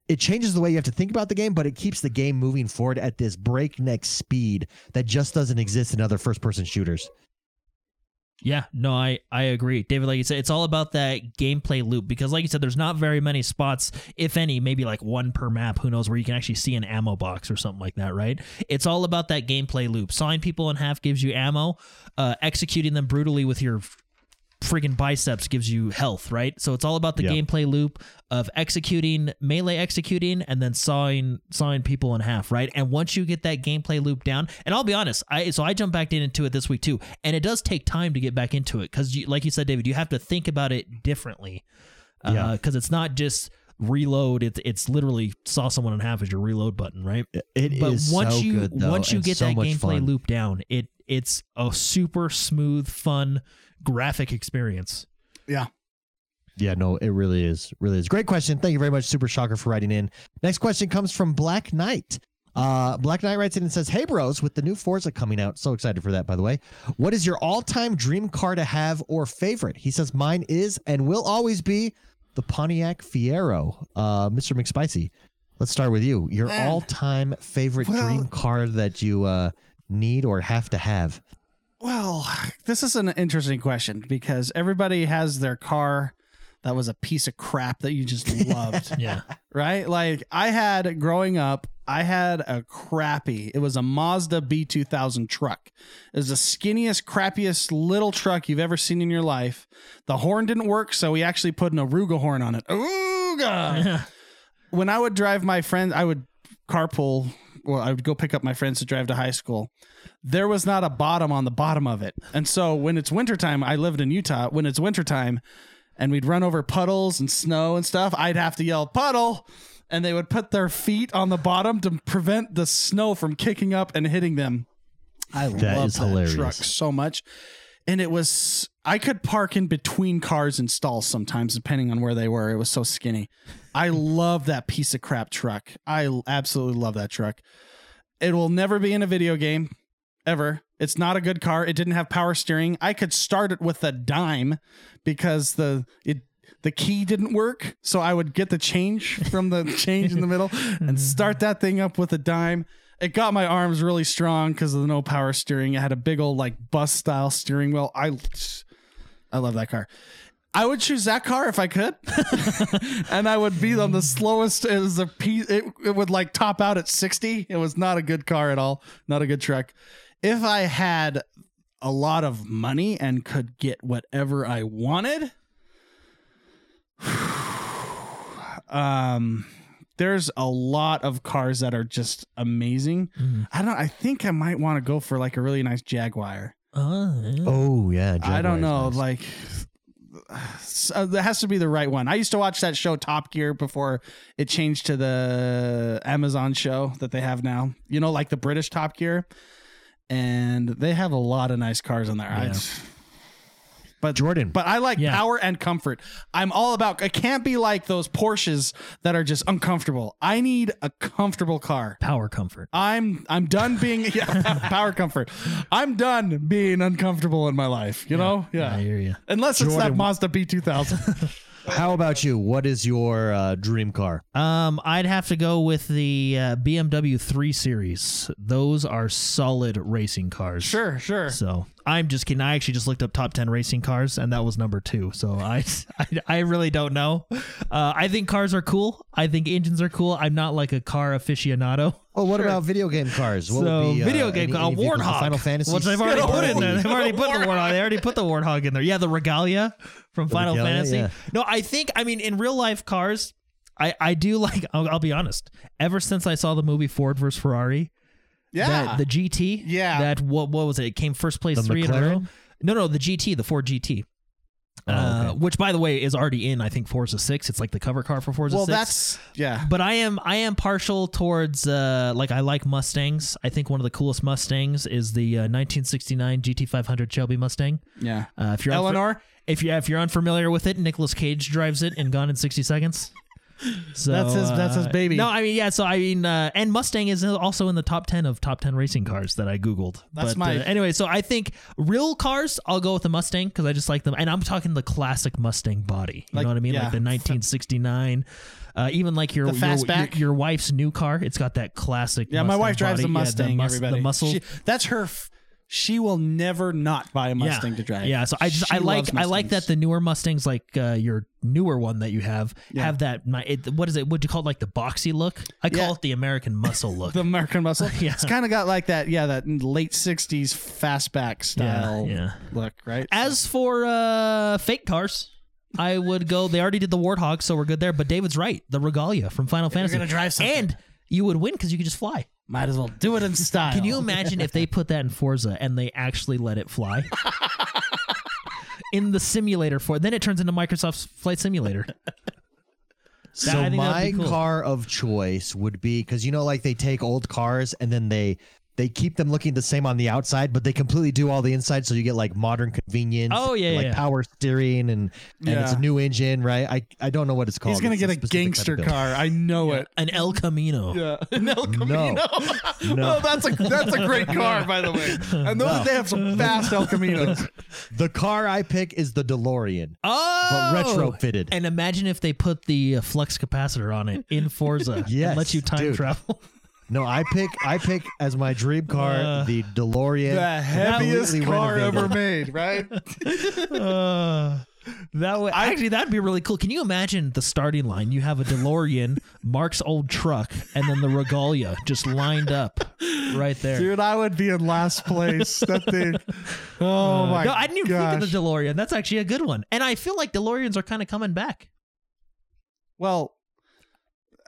it changes the way you have to think about the game, but it keeps the game moving forward at this breakneck speed that just doesn't exist in other first person shooters. Yeah, no, I I agree, David. Like you said, it's all about that gameplay loop because, like you said, there's not very many spots, if any, maybe like one per map. Who knows where you can actually see an ammo box or something like that, right? It's all about that gameplay loop. Sawing people in half gives you ammo. Uh, executing them brutally with your friggin' biceps gives you health, right? So it's all about the Yeah. gameplay loop of executing melee executing and then sawing sawing people in half, right? And once you get that gameplay loop down, and I'll be honest, I so I jumped back into it this week too, and it does take time to get back into it because, you, like you said, David, you have to think about it differently uh, Yeah. because it's not just reload; it's it's literally saw someone in half as your reload button, right? It is but once so you good, though, once you get so that gameplay fun. loop down, it it's a super smooth, fun graphic experience. Yeah. Yeah, no, it really is. Really is. Great question. Thank you very much, Super Shocker, for writing in. Next question comes from Black Knight. Uh, Black Knight writes in and says, Hey, bros, with the new Forza coming out, so excited for that, by the way. What is your all time dream car to have or favorite? He says, Mine is and will always be the Pontiac Fiero. Uh, Mr. McSpicy, let's start with you. Your all time favorite Well- dream car that you uh, need or have to have? Well, this is an interesting question because everybody has their car that was a piece of crap that you just <laughs> loved, Yeah, right? Like I had growing up, I had a crappy. It was a Mazda B2000 truck. It was the skinniest, crappiest little truck you've ever seen in your life. The horn didn't work, so we actually put an Aruga horn on it. Aruga. when I would drive my friends, I would carpool. Well, I would go pick up my friends to drive to high school. There was not a bottom on the bottom of it. And so when it's wintertime, I lived in Utah. When it's wintertime and we'd run over puddles and snow and stuff, I'd have to yell, puddle. And they would put their feet on the bottom to prevent the snow from kicking up and hitting them. I That love that hilarious. truck so much. And it was, I could park in between cars and stalls sometimes, depending on where they were. It was so skinny. I love that piece of crap truck. I absolutely love that truck. It will never be in a video game ever. It's not a good car. It didn't have power steering. I could start it with a dime because the it the key didn't work. So I would get the change from the <laughs> change in the middle and mm-hmm. start that thing up with a dime. It got my arms really strong because of the no power steering. It had a big old like bus style steering wheel. I I love that car. I would choose that car if I could, <laughs> and I would be on the slowest. It was a piece. It, it would like top out at sixty. It was not a good car at all. Not a good truck. If I had a lot of money and could get whatever I wanted, <sighs> um, there's a lot of cars that are just amazing. Mhm. I don't. I think I might want to go for like a really nice Jaguar. Uh, yeah. Oh, yeah. I don't know. nice. Like, <sighs> so there has to be the right one. I used to watch that show Top Gear before it changed to the Amazon show that they have now. You know, like the British Top Gear, and they have a lot of nice cars on there. I- Yeah. but Jordan. but I like Yeah. power and comfort. I'm all about. It can't be like those Porsches that are just uncomfortable. I need a comfortable car. power comfort. I'm I'm done being <laughs> yeah, power comfort. I'm done being uncomfortable in my life. You know, yeah. I hear you. Unless it's that Jordan- Mazda B2000. <laughs> How about you? What is your uh, dream car? Um, I'd have to go with the uh, BMW 3 Series. Those are solid racing cars. sure, sure. So I'm just kidding. I actually just looked up top 10 racing cars, and that was number two. So I, <laughs> I, I really don't know. Uh, I think cars are cool. I think engines are cool. I'm not like a car aficionado. Well, what about video game cars? What so would be, uh, video game any- car, any Warthog, Final Fantasy, which they've already put in there. They've already put the <laughs> Warthog. They already put the Warthog in there. Yeah, the Regalia from Final Regalia, Fantasy. yeah. No, I think I mean in real life cars. I, I do like I'll, I'll be honest. Ever since I saw the movie Ford versus Ferrari, Yeah. that the GT, Yeah. that what what was it? It came first place The three in a row. No, no, the GT, the Ford GT. Oh, Uh, okay. which by the way is already in I think Forza 6 it's like the cover car for Forza well, 6 that's yeah. but I am I am partial towards uh like I like Mustangs. I think one of the coolest Mustangs is the uh, 1969 GT500 Shelby Mustang. Yeah. Uh, if you're unfa- Eleanor. if you if you're unfamiliar with it, Nicolas Cage drives it in Gone in 60 Seconds. So That's his- that's his uh, baby. No, I mean yeah. So I mean, uh, and Mustang is also in the top ten of top ten racing cars that I googled. That's but, my- uh, anyway. So I think real cars, I'll go with the Mustang because I just like them, and I'm talking the classic Mustang body. You Like- know what I mean? yeah. Like the 1969. Uh, even like your your, fastback? your your wife's new car, it's got that classic. Yeah, my wife drives body. the Yeah, Mustang. mus- everybody. the muscle. She- that's her. f- she will never not buy a Mustang yeah. to drive. Yeah, so I just I like I like that the newer Mustangs, like uh, your newer one that you have, Yeah. have that. My, it, what is it? What do you call it? Like the boxy look? I call Yeah. it the American muscle <laughs> look. the American muscle. <laughs> Yeah. It's kind of got like that, yeah, that late '60s fastback style yeah. look, right? As for uh, fake cars, I would go. They already did the Warthog, so we're good there. But David's right. The Regalia from Final Fantasy. gonna drive something. and you would win because you could just fly. Might as well do it in <laughs> style. Can you imagine if they put that in Forza and they actually let it fly? <laughs> in the simulator for then it turns into Microsoft's flight simulator. <laughs> So that'd my cool. car of choice would be because you know, like they take old cars and then they they keep them looking the same on the outside, but they completely do all the inside, so you get like modern convenience. Oh, yeah, like yeah. power steering and and it's a new engine, right? I I don't know what it's called. He's gonna It's get a specific type of gangster car. I know it. An El Camino. Yeah, <laughs> an El Camino. No. oh, that's a that's a great <laughs> car, by the way. I know that they have some fast El Caminos. <laughs> The car I pick is the DeLorean, Oh, but retrofitted. And imagine if they put the uh, flux capacitor on it in Forza Yes, and let you time dude. travel. No, I pick I pick as my dream car Uh, the DeLorean. The heaviest car renovated. ever made, right? <laughs> Uh, that would actually that'd be really cool. Can you imagine the starting line? You have a DeLorean, <laughs> Mark's old truck, and then the Regalia just lined up right there. Dude, I would be in last place. That thing. <laughs> Oh Uh, my no, I didn't even gosh. think of the DeLorean. That's actually a good one. And I feel like DeLoreans are kind of coming back. Well,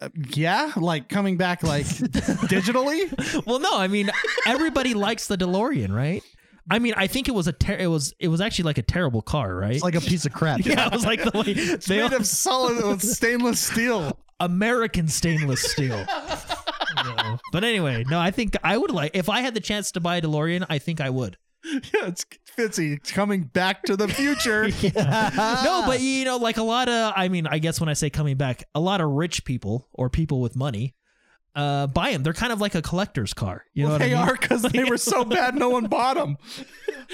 uh, yeah, like coming back like digitally. <laughs> Well, no, I mean everybody likes the DeLorean, right? I mean, I think it was a ter- it was it was actually like a terrible car, right? It's like a piece of crap. <laughs> yeah, it was like the way they Made of solid with <laughs> stainless steel. American stainless steel. No. But anyway, no, I think I would like if I had the chance to buy a DeLorean, I think I would. Yeah, it's Fitzy it's coming back to the future. <laughs> no, but you know, like a lot of I mean, I guess when I say coming back, a lot of rich people or people with money uh buy them. They're kind of like a collector's car. You know what they I mean? are because they were so <laughs> bad, no one bought them,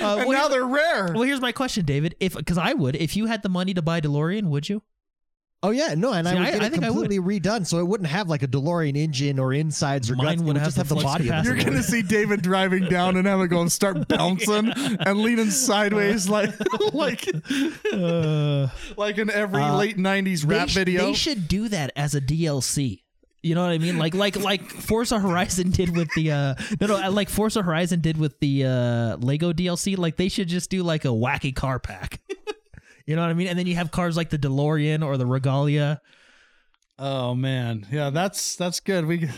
Uh, and well, now they're rare. well, here's my question, David. If because I would, if you had the money to buy DeLorean, would you? Oh yeah, no, and See, I would I- get I it think I would. completely redone, so it wouldn't have like a DeLorean engine or insides or Mine guts. It would would have just the have the body. of. You're gonna see David driving down and having go and start <laughs> bouncing and leaning sideways like <laughs> <laughs> like Uh, like in every Uh, late '90s they rap sh- video. They should do that as a DLC. You know what I mean? Like like like Forza Horizon did with the uh no no like Forza Horizon did with the uh Lego DLC. Like they should just do like a wacky car pack. You know what I mean? And then you have cars like the DeLorean or the Regalia. Oh man, yeah, that's that's good. We,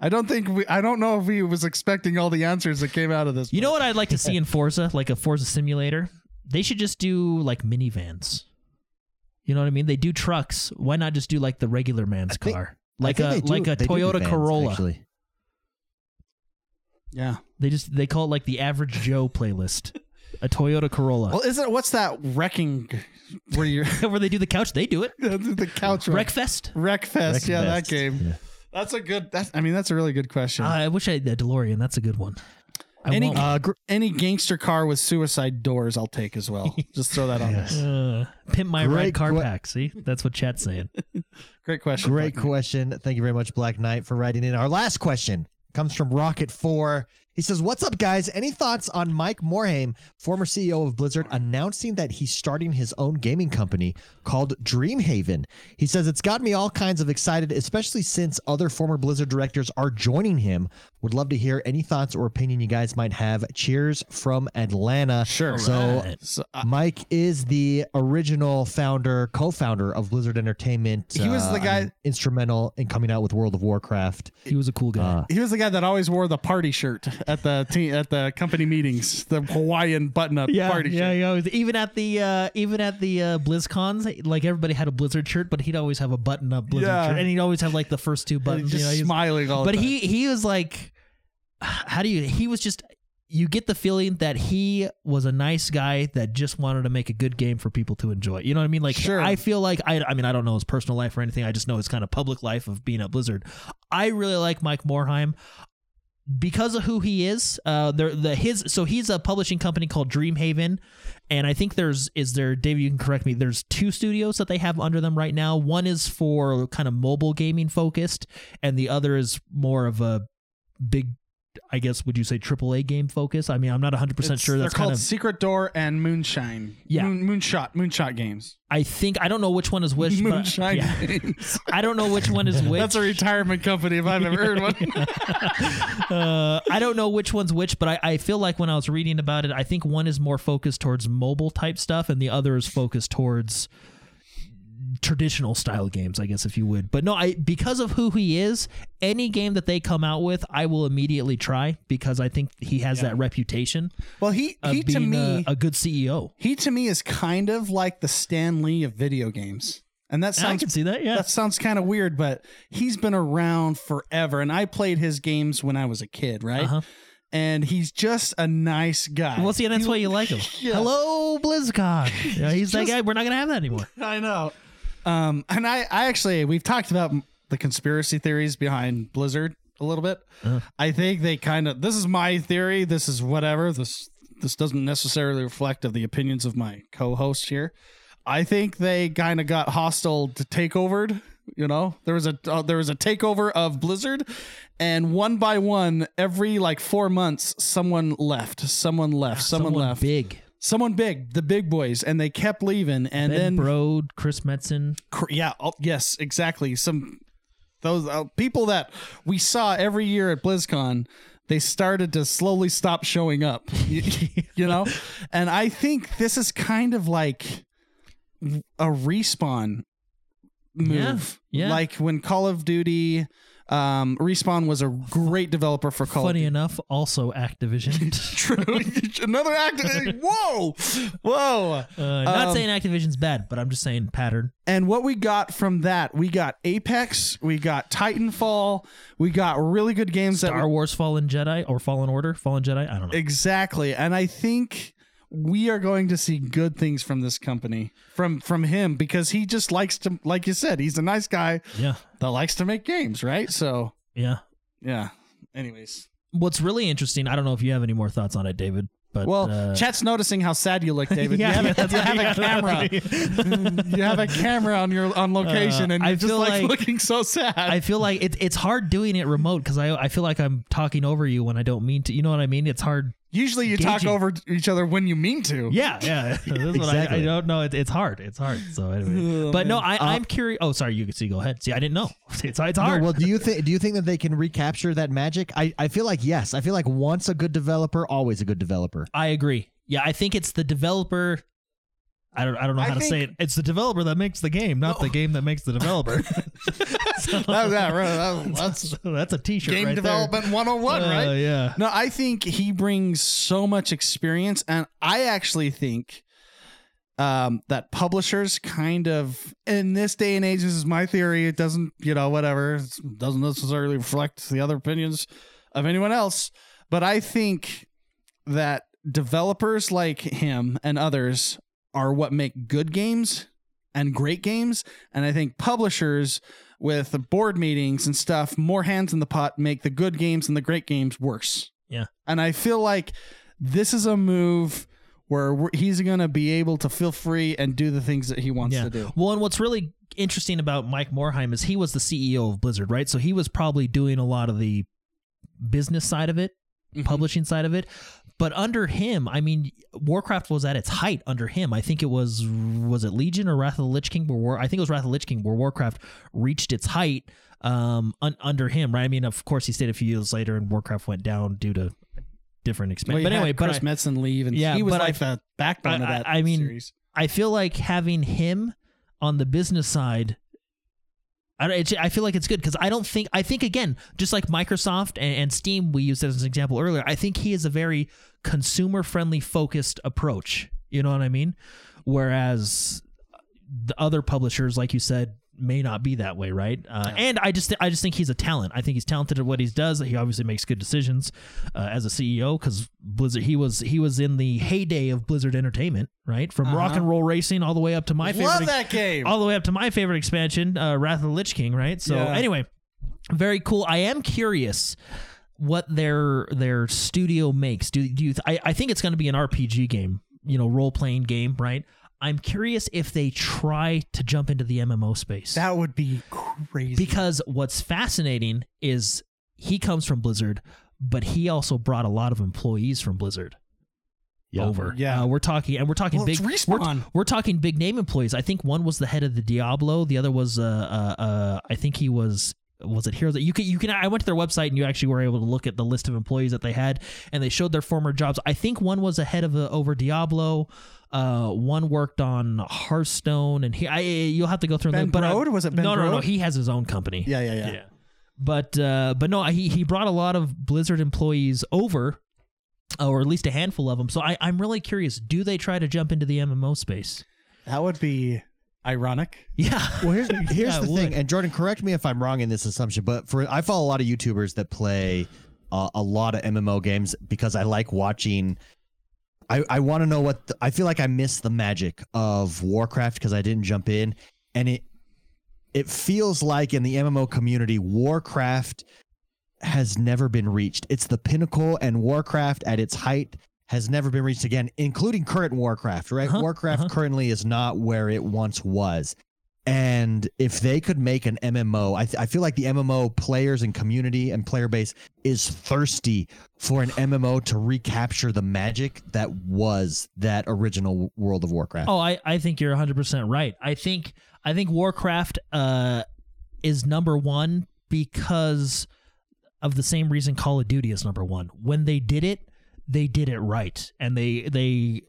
I don't think we, I don't know if we was expecting all the answers that came out of this. You know what I'd like to see in Forza, like a Forza simulator? They should just do like minivans. You know what I mean? They do trucks. Why not just do like the regular man's think- car? Like a do- like a they do do Toyota vans, Corolla. Actually. Yeah. They just they call it like the average Joe playlist. A Toyota Corolla. Well, is it what's that wrecking <laughs> where you're <laughs> Where they do the couch, they do it. <laughs> the couch wreck Wreckfest. Wreckfest? Yeah, that game. Yeah. That's a good. That's I mean that's a really good question. Uh, I wish I had the DeLorean. That's a good one. I Any- Uh, gr- Any gangster car with suicide doors, I'll take as well. Just throw that on Yes. Uh, pimp my Great red car que- pack. See, that's what chat's saying. Great question. Great Bucky. question. Thank you very much, Black Knight, for writing in. Our last question comes from Rocket Four. He says, "What's up, guys? Any thoughts on Mike Morhaime, former CEO of Blizzard, announcing that he's starting his own gaming company called Dreamhaven? He says it's got me all kinds of excited, especially since other former Blizzard directors are joining him. Would love to hear any thoughts or opinion you guys might have. Cheers from Atlanta. Sure. So." Alright. So, uh, Mike is the original founder, co-founder of Blizzard Entertainment. He was the uh, guy- and instrumental in coming out with World of Warcraft. He was a cool guy. Uh, he was the guy that always wore the party shirt at the team at the company meetings, the Hawaiian button-up yeah, party yeah, shirt. he always even at the uh, even at the uh, BlizzCons, like everybody had a Blizzard shirt, but he'd always have a button-up Blizzard Yeah. shirt, and he'd always have like the first two buttons. just you know, he was- smiling all but the time. he he was like, how do you? He was just. You get the feeling that he was a nice guy that just wanted to make a good game for people to enjoy. You know what I mean? Like, Sure. I feel like I. I mean, I don't know his personal life or anything. I just know his kind of public life of being at Blizzard. I really like Mike Morhaime because of who he is. Uh, there the his so he's a publishing company called Dreamhaven, and I think there's is there David you can correct me. There's two studios that they have under them right now. One is for kind of mobile gaming focused, and the other is more of a big I guess would you say AAA game focus? I mean, I'm not 100 percent sure. They're That's called kind of. Secret Door and Moonshine. Yeah. Moon, Moonshot. Moonshot games. I think I don't know which one is which. but- Moonshine yeah. games. <laughs> I don't know which one is which. <laughs> That's a retirement company if I've ever heard one. <laughs> uh, I don't know which one's which, but I, I feel like when I was reading about it, I think one is more focused towards mobile type stuff, and the other is focused towards traditional style games, I guess, if you would. But no, I because of who he is, any game that they come out with, I will immediately try because I think he has that reputation well, he he to me a, a good CEO. he to me is kind of like the Stan Lee of video games, and that sounds I can see that. Yeah, that sounds kind of weird, but he's been around forever, and I played his games when I was a kid, right? Uh-huh. And he's just a nice guy. well, see, and that's why you like him. <laughs> Yeah. Hello, BlizzCon. Yeah, he's that Just- guy. We're not gonna have that anymore. <laughs> I know. Um, and I, I actually, we've talked about the conspiracy theories behind Blizzard a little bit. Uh. I think they kind of. This is my theory. This is whatever. This this doesn't necessarily reflect of the opinions of my co-host here. I think they kind of got hostile to takeovered. You know, there was a uh, there was a takeover of Blizzard, and one by one, every like four months, someone left. Someone left. Someone, Someone left. big. Someone big, the big boys, and they kept leaving. And Ben then Brode, Chris Metzen. Yeah oh, yes exactly some those uh, people that we saw every year at blizzcon they started to slowly stop showing up you, <laughs> you know and i think this is kind of like a respawn move Yeah, yeah. like when call of duty um respawn was a great developer for call Funny duty enough, also Activision. <laughs> true <laughs> another act <laughs> whoa whoa Uh, not Um, saying Activision's bad, but I'm just saying pattern. And what we got from that, we got Apex, we got Titanfall, we got really good games that Star Wars Fallen Jedi or Fallen Order, Fallen Jedi. I don't know. exactly. And I think we are going to see good things from this company, from from him, because he just likes to, like you said, he's a nice guy yeah, that likes to make games, right? So yeah. yeah. Anyways, What's really interesting, I don't know if you have any more thoughts on it, David. But well, uh, chat's noticing how sad you look, David. Yeah, <laughs> you have, yeah, a, you have a camera. <laughs> you have a camera on your on location, Uh, and I you're just feel like, like- looking so sad. I feel like it, it's hard doing it remote because I I feel like I'm talking over you when I don't mean to. You know what I mean? It's hard. Usually, you talk over each other when you mean to. Yeah, yeah. <laughs> This is what I, <laughs> I don't know. It, it's hard. It's hard. So anyway, <laughs> Oh, but no, man. I, I'm uh, curious. Oh, sorry. You can see. Go ahead. See, I didn't know. It's it's No, hard. well, do you think do you think that they can recapture that magic? I, I feel like yes. I feel like once a good developer, always a good developer. I agree. Yeah, I think it's the developer. I don't. I don't know I how to say it. It's the developer that makes the game, not the game that makes the developer. <laughs> <laughs> So- That- that- that- <laughs> that's that's a T-shirt. game right development 101, there. right? Uh, yeah. No, I think he brings so much experience, and I actually think um, that publishers kind of in this day and age. This is my theory. It doesn't, you know, whatever. It doesn't necessarily reflect the other opinions of anyone else. But I think that developers like him and others are what make good games and great games, and I think publishers with the board meetings and stuff, more hands in the pot make the good games and the great games worse. Yeah. And I feel like this is a move where he's going to be able to feel free and do the things that he wants Yeah. to do. Well, and what's really interesting about Mike Morhaime is he was the CEO of Blizzard, right? So he was probably doing a lot of the business side of it, Mhm. publishing side of it. But under him, I mean, Warcraft was at its height under him. I think it was was it Legion or Wrath of the Lich King where War, I think it was Wrath of the Lich King where Warcraft reached its height um un, under him, right? I mean, of course he stayed a few years later and Warcraft went down due to different Well, but anyway, but Chris I- Metzen leave, and Yeah, he was but I- like the backbone of that. I mean, series. I feel like having him on the business side. I, don't- I feel like it's good because I don't think I think again just like Microsoft and, and Steam we used as an example earlier. I think he is a very consumer friendly focused approach. You know what I mean? Whereas the other publishers, like you said, may not be that way, right? Uh, Yeah. And I just I just think he's a talent. I think he's talented at what he does. He obviously makes good decisions uh, as a CEO because Blizzard he was he was in the heyday of Blizzard Entertainment, right? From rock Uh-huh. and roll racing all the way up to my favorite Love that game. all the way up to my favorite expansion, uh, Wrath of the Lich King, right? So Yeah. anyway, very cool. I am curious what their their studio makes. Do do you? Th- I I think it's going to be an RPG game, you know, role playing game, right? I'm curious if they try to jump into the MMO space that would be crazy. because what's fascinating is he comes from Blizzard, but he also brought a lot of employees from Blizzard Yeah. over. Yeah. Uh, we're talking, and we're talking Well, big. We're, we're talking big name employees. I think one was the head of the Diablo. The other was, uh, uh, uh I think he was. Was it Heroes? That you can, you can. I went to their website and you actually were able to look at the list of employees that they had, and they showed their former jobs. I think one was a head of uh, over Diablo. Uh, one worked on Hearthstone, and he. I, you'll have to go through. Ben them, but I- Brode? Was it Ben no, no, no. Brode? He has his own company. Yeah, yeah, yeah. But uh, but no, he he brought a lot of Blizzard employees over, uh, or at least a handful of them. So I I'm really curious. Do they try to jump into the MMO space? That would be ironic. Yeah. Well, here's <laughs> here's Yeah, the thing, and Jordan, correct me if I'm wrong in this assumption, but for I follow a lot of YouTubers that play uh, a lot of MMO games because I like watching. I I want to know what the, I feel like I missed the magic of Warcraft because I didn't jump in, and it it feels like in the MMO community, Warcraft has never been reached. It's the pinnacle, and Warcraft at its height has never been reached again, including current Warcraft. Right, Uh-huh, Warcraft uh-huh. currently is not where it once was. And if they could make an MMO, I, th- I feel like the MMO players and community and player base is thirsty for an MMO to recapture the magic that was that original World of Warcraft. Oh, I, I think you're 100% right. I think I think Warcraft uh, is number one because of the same reason Call of Duty is number one. When they did it, they did it right, and they they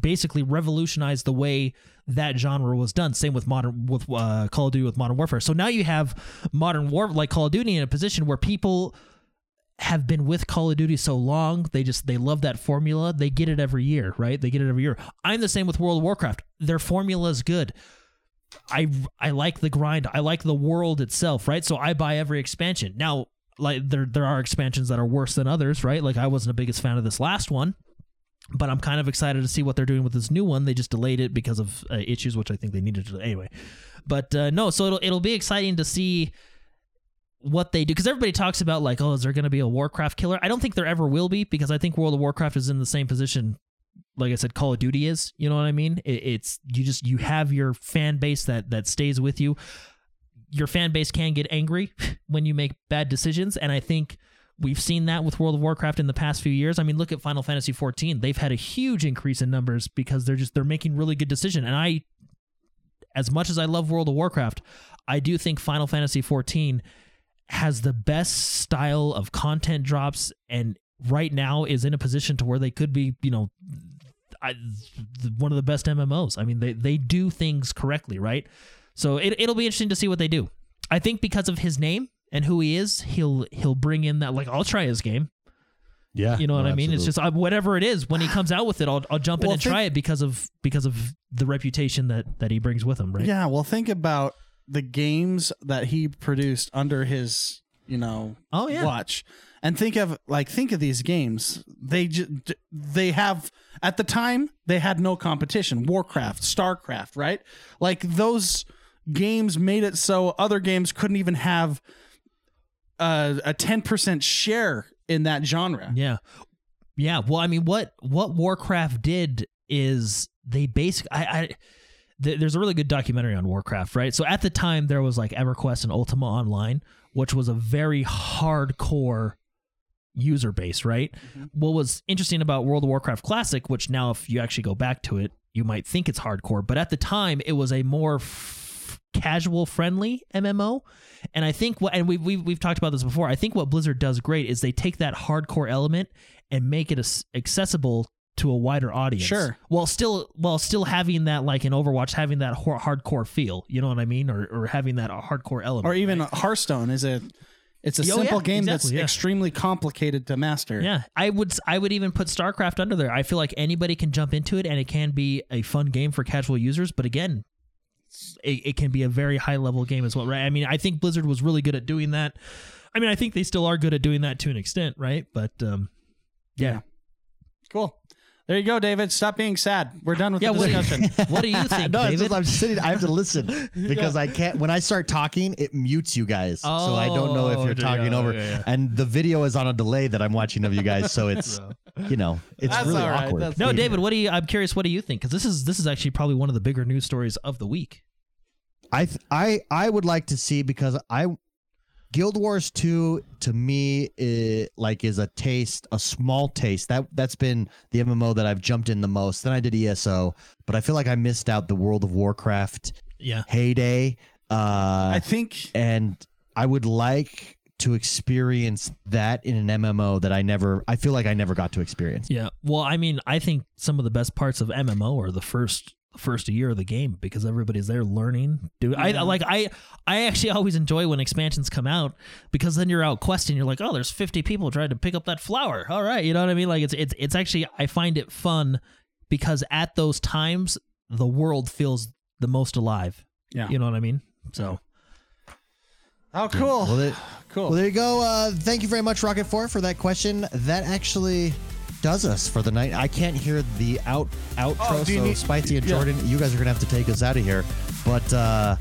basically revolutionized the way that genre was done. Same with modern with uh, Call of Duty with Modern Warfare. So now you have modern war like Call of Duty in a position where people have been with Call of Duty so long, they just they love that formula. They get it every year, right? They get it every year. I'm the same with World of Warcraft. Their formula is good. I I like the grind. I like the world itself, right? So I buy every expansion. Now, like there there are expansions that are worse than others, right? Like I wasn't the biggest fan of this last one, but I'm kind of excited to see what they're doing with this new one. They just delayed it because of uh, issues, which I think they needed to anyway. But uh, no, so it'll it'll be exciting to see what they do because everybody talks about like, oh, is there going to be a Warcraft killer? I don't think there ever will be because I think World of Warcraft is in the same position. Like I said, Call of Duty is. You know what I mean? It, it's you just you have your fan base that that stays with you. Your fan base can get angry <laughs> when you make bad decisions, and I think we've seen that with World of Warcraft in the past few years. I mean, look at Final Fantasy 14. They've had a huge increase in numbers because they're just they're making really good decisions. And I as much as I love World of Warcraft, I do think Final Fantasy 14 has the best style of content drops and right now is in a position to where they could be, you know, I, one of the best MMOs. I mean, they they do things correctly, right? So it it'll be interesting to see what they do. I think because of his name and who he is, he'll he'll bring in that like I'll try his game. yeah, You know what no, I mean? It's just uh, whatever it is. When he comes out with it, I'll I'll jump in Well, and think- try it because of because of the reputation that that he brings with him, right? Yeah, well, think about the games that he produced under his, you know, Oh, yeah. watch, and think of like think of these games. They ju- d- they have at the time they had no competition. Warcraft, Starcraft, right? Like those games made it so other games couldn't even have a ten percent share in that genre. Yeah. Yeah. Well, I mean, what what Warcraft did is they basically I, I th- there's a really good documentary on Warcraft, right? So at the time there was like EverQuest and Ultima Online, which was a very hardcore user base, right? Mm-hmm. What was interesting about World of Warcraft Classic, which now if you actually go back to it, you might think it's hardcore, but at the time it was a more f- casual friendly MMO. And I think what and we've, we've we've talked about this before. I think what Blizzard does great is they take that hardcore element and make it accessible to a wider audience. Sure. While still while still having that like in Overwatch having that hor- hardcore feel, you know what I mean, or or having that uh, hardcore element. Or even Hearthstone is a it's a Oh, simple yeah, game that's yeah. extremely complicated to master. Yeah, I would I would even put StarCraft under there. I feel like anybody can jump into it and it can be a fun game for casual users, but again, it, it can be a very high level game as well, right? I mean, I think Blizzard was really good at doing that. I mean, I think they still are good at doing that to an extent, right? But um yeah. Cool. There you go, David. Stop being sad. We're done with Yeah, the what, discussion. <laughs> what do you think, <laughs> no, it's David? just, I'm sitting. I have to listen <laughs> because I can't. When I start talking, it mutes you guys, so I don't know if Oh, you're yeah, talking over. yeah, yeah. And the video is on a delay that I'm watching of you guys, so it's you know it's That's really all right. awkward. That's no, David, what do you I'm curious what do you think? Cuz this is this is actually probably one of the bigger news stories of the week. I th- I I would like to see because I Guild Wars 2 to me it, like is a taste, a small taste. That that's been the MMO that I've jumped in the most. Then I did ESO, but I feel like I missed out the World of Warcraft Yeah. heyday. Uh I think and I would like to experience that in an MMO that I never I feel like I never got to experience. Yeah. Well, I mean, I think some of the best parts of MMO are the first first year of the game because everybody's there learning. Do I like I I actually always enjoy when expansions come out because then you're out questing. You're like, oh, there's 50 people trying to pick up that flower. All right, you know what I mean? Like it's it's it's actually I find it fun because at those times the world feels the most alive. Yeah. You know what I mean? So Oh, cool. Well, there, cool. well, there you go. Uh, thank you very much, Rocket Four, for that question. That actually does us for the night. I can't hear the out outro, Oh, so need- Spicy and yeah. Jordan, you guys are gonna have to take us out of here. But uh,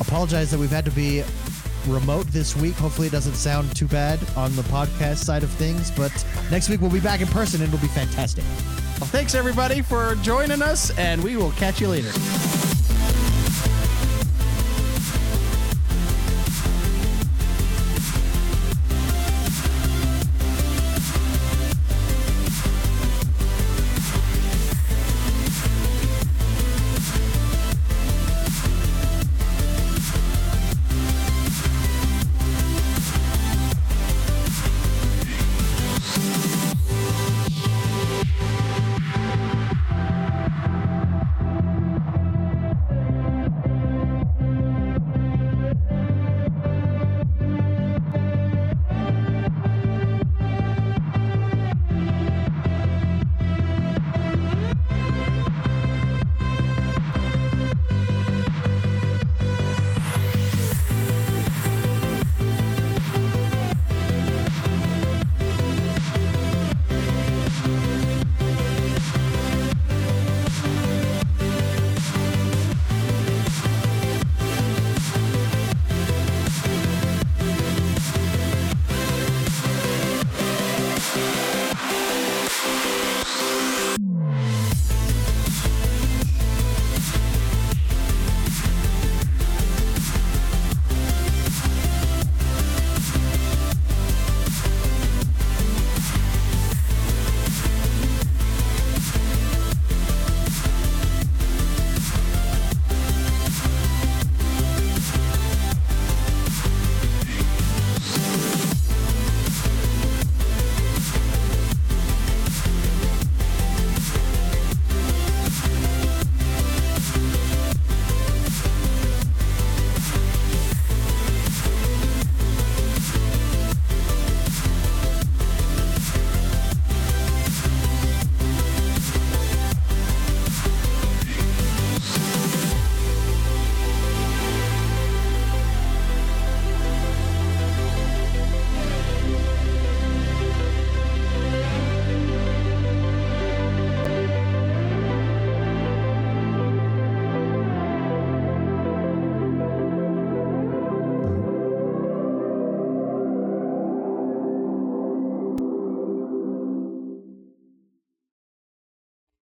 apologize that we've had to be remote this week. Hopefully, it doesn't sound too bad on the podcast side of things. But next week we'll be back in person, and it'll be fantastic. Well, thanks everybody for joining us, and we will catch you later.